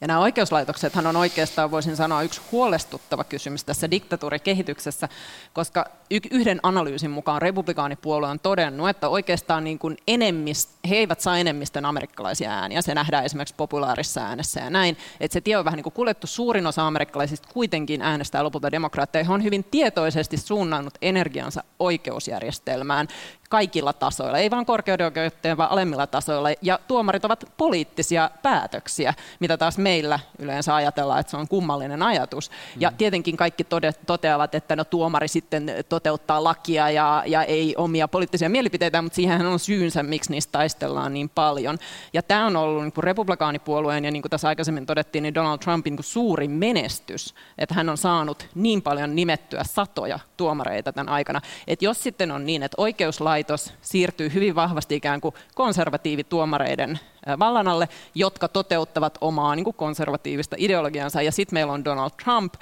Ja nämä oikeuslaitoksethan on oikeastaan, voisin sanoa, yksi huolestuttava kysymys tässä diktatuurikehityksessä, koska yhden analyysin mukaan republikaanipuolue on todennut, että oikeastaan niin kuin enemmist, he eivät saa enemmistön amerikkalaisia ääniä. Se nähdään esimerkiksi populaarissa äänessä ja näin. Että se tie on vähän niin kuin kuljettu. Suurin osa amerikkalaisista kuitenkin äänestää lopulta demokraatteja. He on hyvin tietoisesti suunnannut energiansa oikeusjärjestelmään kaikilla tasoilla, ei vain korkeuden oikeuteen, vaan alemmilla tasoilla. Ja tuomarit ovat poliittisia päätöksiä, mitä taas meillä yleensä ajatellaan, että se on kummallinen ajatus. Ja mm. tietenkin kaikki toteavat, että no tuomari sitten toteuttaa lakia ja, ja ei omia poliittisia mielipiteitä, mutta siihen on syynsä, miksi niistä taistellaan niin paljon. Ja tämä on ollut niin kuin republikaanipuolueen ja niin kuin tässä aikaisemmin todettiin, niin Donald Trumpin niin kuin suurin menestys, että hän on saanut niin paljon nimettyä satoja tuomareita tämän aikana. Että jos sitten on niin, että oikeuslaitos siirtyy hyvin vahvasti ikään kuin konservatiivituomareiden vallan alle, jotka toteuttavat omaa niin kuin konservatiivista ideologiansa, ja sitten meillä on Donald Trump,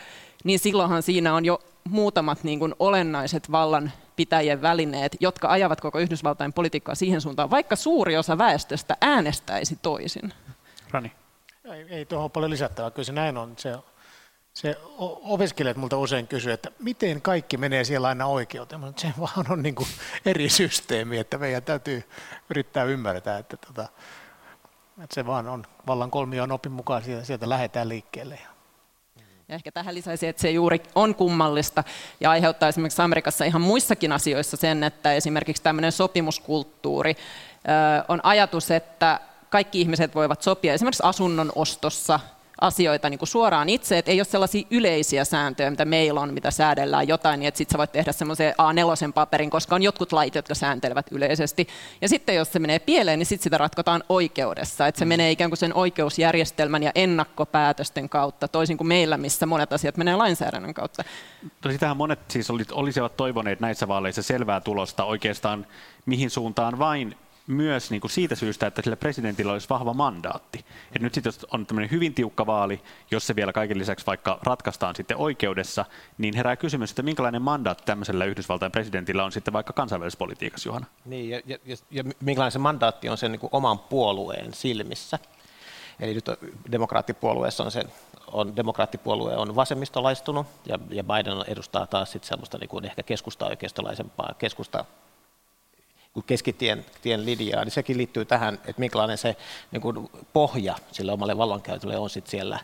niin silloinhan siinä on jo muutamat niin kuin olennaiset vallan pitäjien välineet, jotka ajavat koko Yhdysvaltain politiikkaa siihen suuntaan, vaikka suuri osa väestöstä äänestäisi toisin. Rani. Ei, ei tuohon paljon lisättävää, kyllä se näin on. Se, se opiskelijat multa usein kysyy, että miten kaikki menee siellä aina oikeuteen. Mutta se vaan on niin eri systeemi, että meidän täytyy yrittää ymmärtää, että, tota, että se vaan on vallan kolmion opin mukaan, sieltä, sieltä lähdetään liikkeelle. Ja ehkä tähän lisäisin, että se juuri on kummallista ja aiheuttaa esimerkiksi Amerikassa ihan muissakin asioissa sen, että esimerkiksi tämmöinen sopimuskulttuuri on ajatus, että kaikki ihmiset voivat sopia esimerkiksi asunnon ostossa asioita niin kuin suoraan itse, että ei ole sellaisia yleisiä sääntöjä, mitä meillä on, mitä säädellään jotain, niin että sitten sä voit tehdä semmoisen A4 paperin, koska on jotkut lait, jotka sääntelevät yleisesti. Ja sitten jos se menee pieleen, niin sitten sitä ratkotaan oikeudessa, että se mm. menee ikään kuin sen oikeusjärjestelmän ja ennakkopäätösten kautta, toisin kuin meillä, missä monet asiat menee lainsäädännön kautta. No sitähän monet siis olisivat toivoneet näissä vaaleissa selvää tulosta oikeastaan mihin suuntaan vain myös niin kuin siitä syystä, että sillä presidentillä olisi vahva mandaatti. Et nyt sitten jos on tämmöinen hyvin tiukka vaali, jos se vielä kaiken lisäksi vaikka ratkaistaan sitten oikeudessa, niin herää kysymys, että minkälainen mandaatti tämmöisellä Yhdysvaltain presidentillä on sitten vaikka kansainvälisessä politiikassa, Juhana? Niin, ja, ja, ja, ja minkälainen se mandaatti on sen niin kuin oman puolueen silmissä. Eli nyt demokraattipuolueessa on se, on, demokraattipuolue on vasemmistolaistunut ja, ja Biden edustaa taas sitten semmoista niin kuin ehkä keskusta-oikeistolaisempaa, keskusta keskitien tien linjaa, niin sekin liittyy tähän, että minkälainen se niin kuin pohja sille omalle vallankäytölle on sit siellä,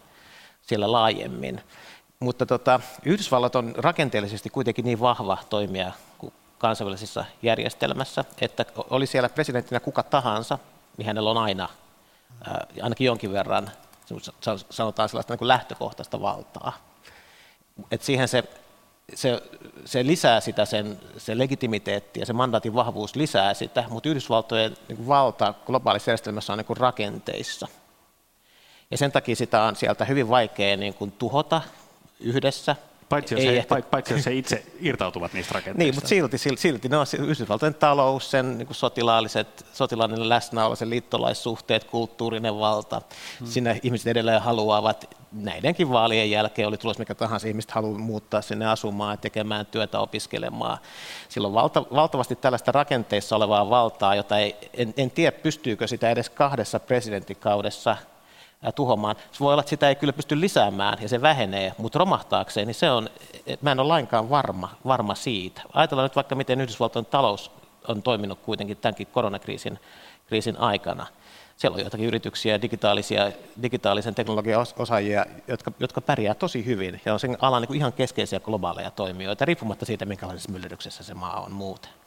siellä laajemmin. Mutta tota, Yhdysvallat on rakenteellisesti kuitenkin niin vahva toimija kansainvälisessä järjestelmässä, että oli siellä presidenttinä kuka tahansa, niin hänellä on aina ää, ainakin jonkin verran sanotaan sellaista niin kuin lähtökohtaista valtaa. Et siihen se se, se lisää sitä, sen, se legitimiteetti ja se mandaatin vahvuus lisää sitä, mutta Yhdysvaltojen niin valta globaalissa järjestelmässä on niin kuin rakenteissa. Ja sen takia sitä on sieltä hyvin vaikea niin kuin tuhota yhdessä, Paitsi jos, ei he, ehkä... paitsi jos he itse irtautuvat niistä rakenteista. Niin, mutta silti, silti, silti no, Yhdysvaltojen talous, sen niin sotilaalliset, sotilaallinen läsnäolo, sen liittolaissuhteet, kulttuurinen valta, hmm. sinne ihmiset edelleen haluavat, näidenkin vaalien jälkeen oli tulos mikä tahansa, ihmiset haluavat muuttaa sinne asumaan, tekemään työtä, opiskelemaan. Silloin valta, valtavasti tällaista rakenteissa olevaa valtaa, jota ei, en, en tiedä pystyykö sitä edes kahdessa presidenttikaudessa – tuhoamaan. Se voi olla, että sitä ei kyllä pysty lisäämään ja se vähenee, mutta romahtaakseen, niin se on, mä en ole lainkaan varma, varma siitä. Ajatellaan nyt vaikka, miten Yhdysvaltojen talous on toiminut kuitenkin tämänkin koronakriisin kriisin aikana. Siellä on joitakin yrityksiä, digitaalisia, digitaalisen teknologian osaajia, jotka, jotka pärjää tosi hyvin ja on sen alan niin ihan keskeisiä globaaleja toimijoita, riippumatta siitä, minkälaisessa myllerryksessä se maa on muuten.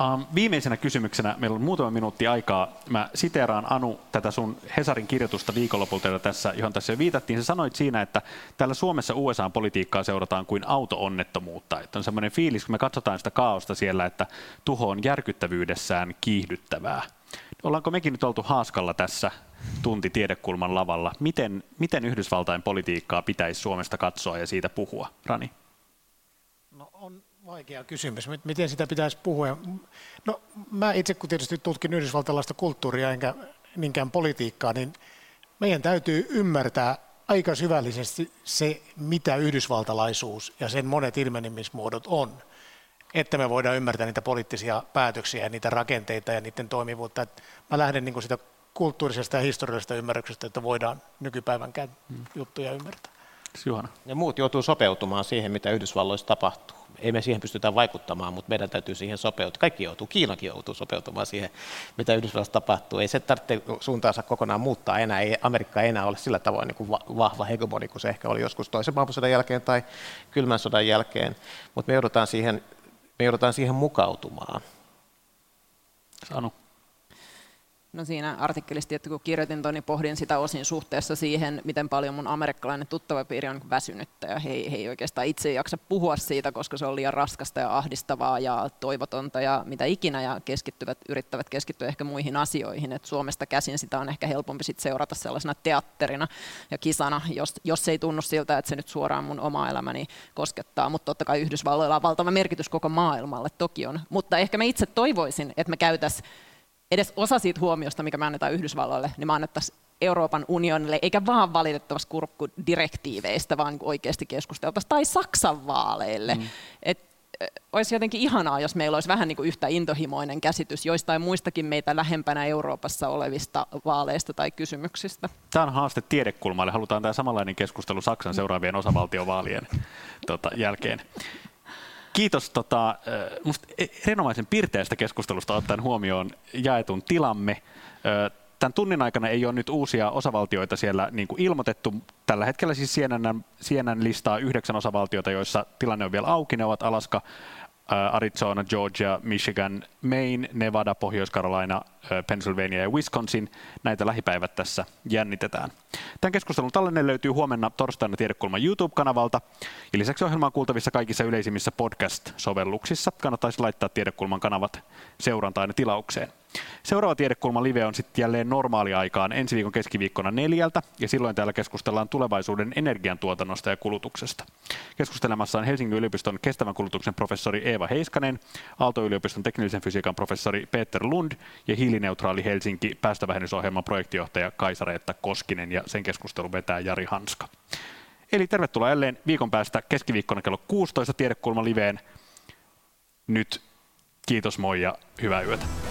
Um, viimeisenä kysymyksenä, meillä on muutama minuutti aikaa. Mä siteeraan Anu tätä sun Hesarin kirjoitusta viikonlopulta, tässä, johon tässä jo viitattiin. Sä sanoit siinä, että täällä Suomessa USA-politiikkaa seurataan kuin auto-onnettomuutta. Että on semmoinen fiilis, kun me katsotaan sitä kaaosta siellä, että tuho on järkyttävyydessään kiihdyttävää. Ollaanko mekin nyt oltu haaskalla tässä tunti tiedekulman lavalla? Miten, miten Yhdysvaltain politiikkaa pitäisi Suomesta katsoa ja siitä puhua? Rani? No on Vaikea kysymys. Miten sitä pitäisi puhua? No, mä itse kun tietysti tutkin yhdysvaltalaista kulttuuria enkä niinkään politiikkaa, niin meidän täytyy ymmärtää aika syvällisesti se, mitä yhdysvaltalaisuus ja sen monet ilmenemismuodot on, että me voidaan ymmärtää niitä poliittisia päätöksiä ja niitä rakenteita ja niiden toimivuutta. mä lähden niin sitä kulttuurisesta ja historiallisesta ymmärryksestä, että voidaan nykypäivän juttuja ymmärtää. Juhana. Ja muut joutuu sopeutumaan siihen, mitä Yhdysvalloissa tapahtuu ei me siihen pystytä vaikuttamaan, mutta meidän täytyy siihen sopeutua. Kaikki joutuu, Kiinakin joutuu sopeutumaan siihen, mitä Yhdysvalloissa tapahtuu. Ei se tarvitse suuntaansa kokonaan muuttaa enää, ei Amerikka ei enää ole sillä tavoin niin kuin vahva hegemoni kuin se ehkä oli joskus toisen maailmansodan jälkeen tai kylmän sodan jälkeen, mutta me joudutaan siihen, me joudutaan siihen mukautumaan. Sanu. No siinä artikkelissa, että kun kirjoitin ton, niin pohdin sitä osin suhteessa siihen, miten paljon mun amerikkalainen tuttavapiiri on väsynyttä ja he, he ei oikeastaan itse jaksa puhua siitä, koska se on liian raskasta ja ahdistavaa ja toivotonta ja mitä ikinä ja keskittyvät, yrittävät keskittyä ehkä muihin asioihin. Et Suomesta käsin sitä on ehkä helpompi sit seurata sellaisena teatterina ja kisana, jos, jos ei tunnu siltä, että se nyt suoraan mun oma elämäni koskettaa, mutta totta kai Yhdysvalloilla on valtava merkitys koko maailmalle, toki on. Mutta ehkä mä itse toivoisin, että me käytäisiin edes osa siitä huomiosta, mikä me annetaan Yhdysvalloille, niin me annettaisiin Euroopan unionille, eikä vaan valitettavasti kurkkudirektiiveistä, vaan niin oikeasti keskusteltaisiin, tai Saksan vaaleille. Mm. Et, olisi jotenkin ihanaa, jos meillä olisi vähän niin kuin yhtä intohimoinen käsitys joistain muistakin meitä lähempänä Euroopassa olevista vaaleista tai kysymyksistä. Tämä on haaste tiedekulmalle. Halutaan tämä samanlainen keskustelu Saksan seuraavien osavaltiovaalien tota, jälkeen. Kiitos tota, musta e- erinomaisen pirteästä keskustelusta ottaen huomioon jaetun tilamme. Tämän tunnin aikana ei ole nyt uusia osavaltioita siellä niin kuin ilmoitettu. Tällä hetkellä siis CNN, CNN listaa yhdeksän osavaltiota, joissa tilanne on vielä auki. Ne ovat Alaska, Arizona, Georgia, Michigan, Maine, Nevada, Pohjois-Carolina, Pennsylvania ja Wisconsin. Näitä lähipäivät tässä jännitetään. Tämän keskustelun tallenne löytyy huomenna torstaina Tiedekulman YouTube-kanavalta. Ja lisäksi ohjelma on kuultavissa kaikissa yleisimmissä podcast-sovelluksissa. Kannattaisi laittaa Tiedekulman kanavat seurantaan ja tilaukseen. Seuraava Tiedekulma live on sitten jälleen normaaliaikaan ensi viikon keskiviikkona neljältä, ja silloin täällä keskustellaan tulevaisuuden energiantuotannosta ja kulutuksesta. Keskustelemassa on Helsingin yliopiston kestävän kulutuksen professori Eeva Heiskanen, Aalto-yliopiston teknillisen fysiikan professori Peter Lund ja hiilineutraali Helsinki päästövähennysohjelman projektijohtaja Kaisareetta Koskinen ja sen keskustelun vetää Jari Hanska. Eli tervetuloa jälleen viikon päästä keskiviikkona kello 16 Tiedekulma liveen. Nyt kiitos moi ja hyvää yötä.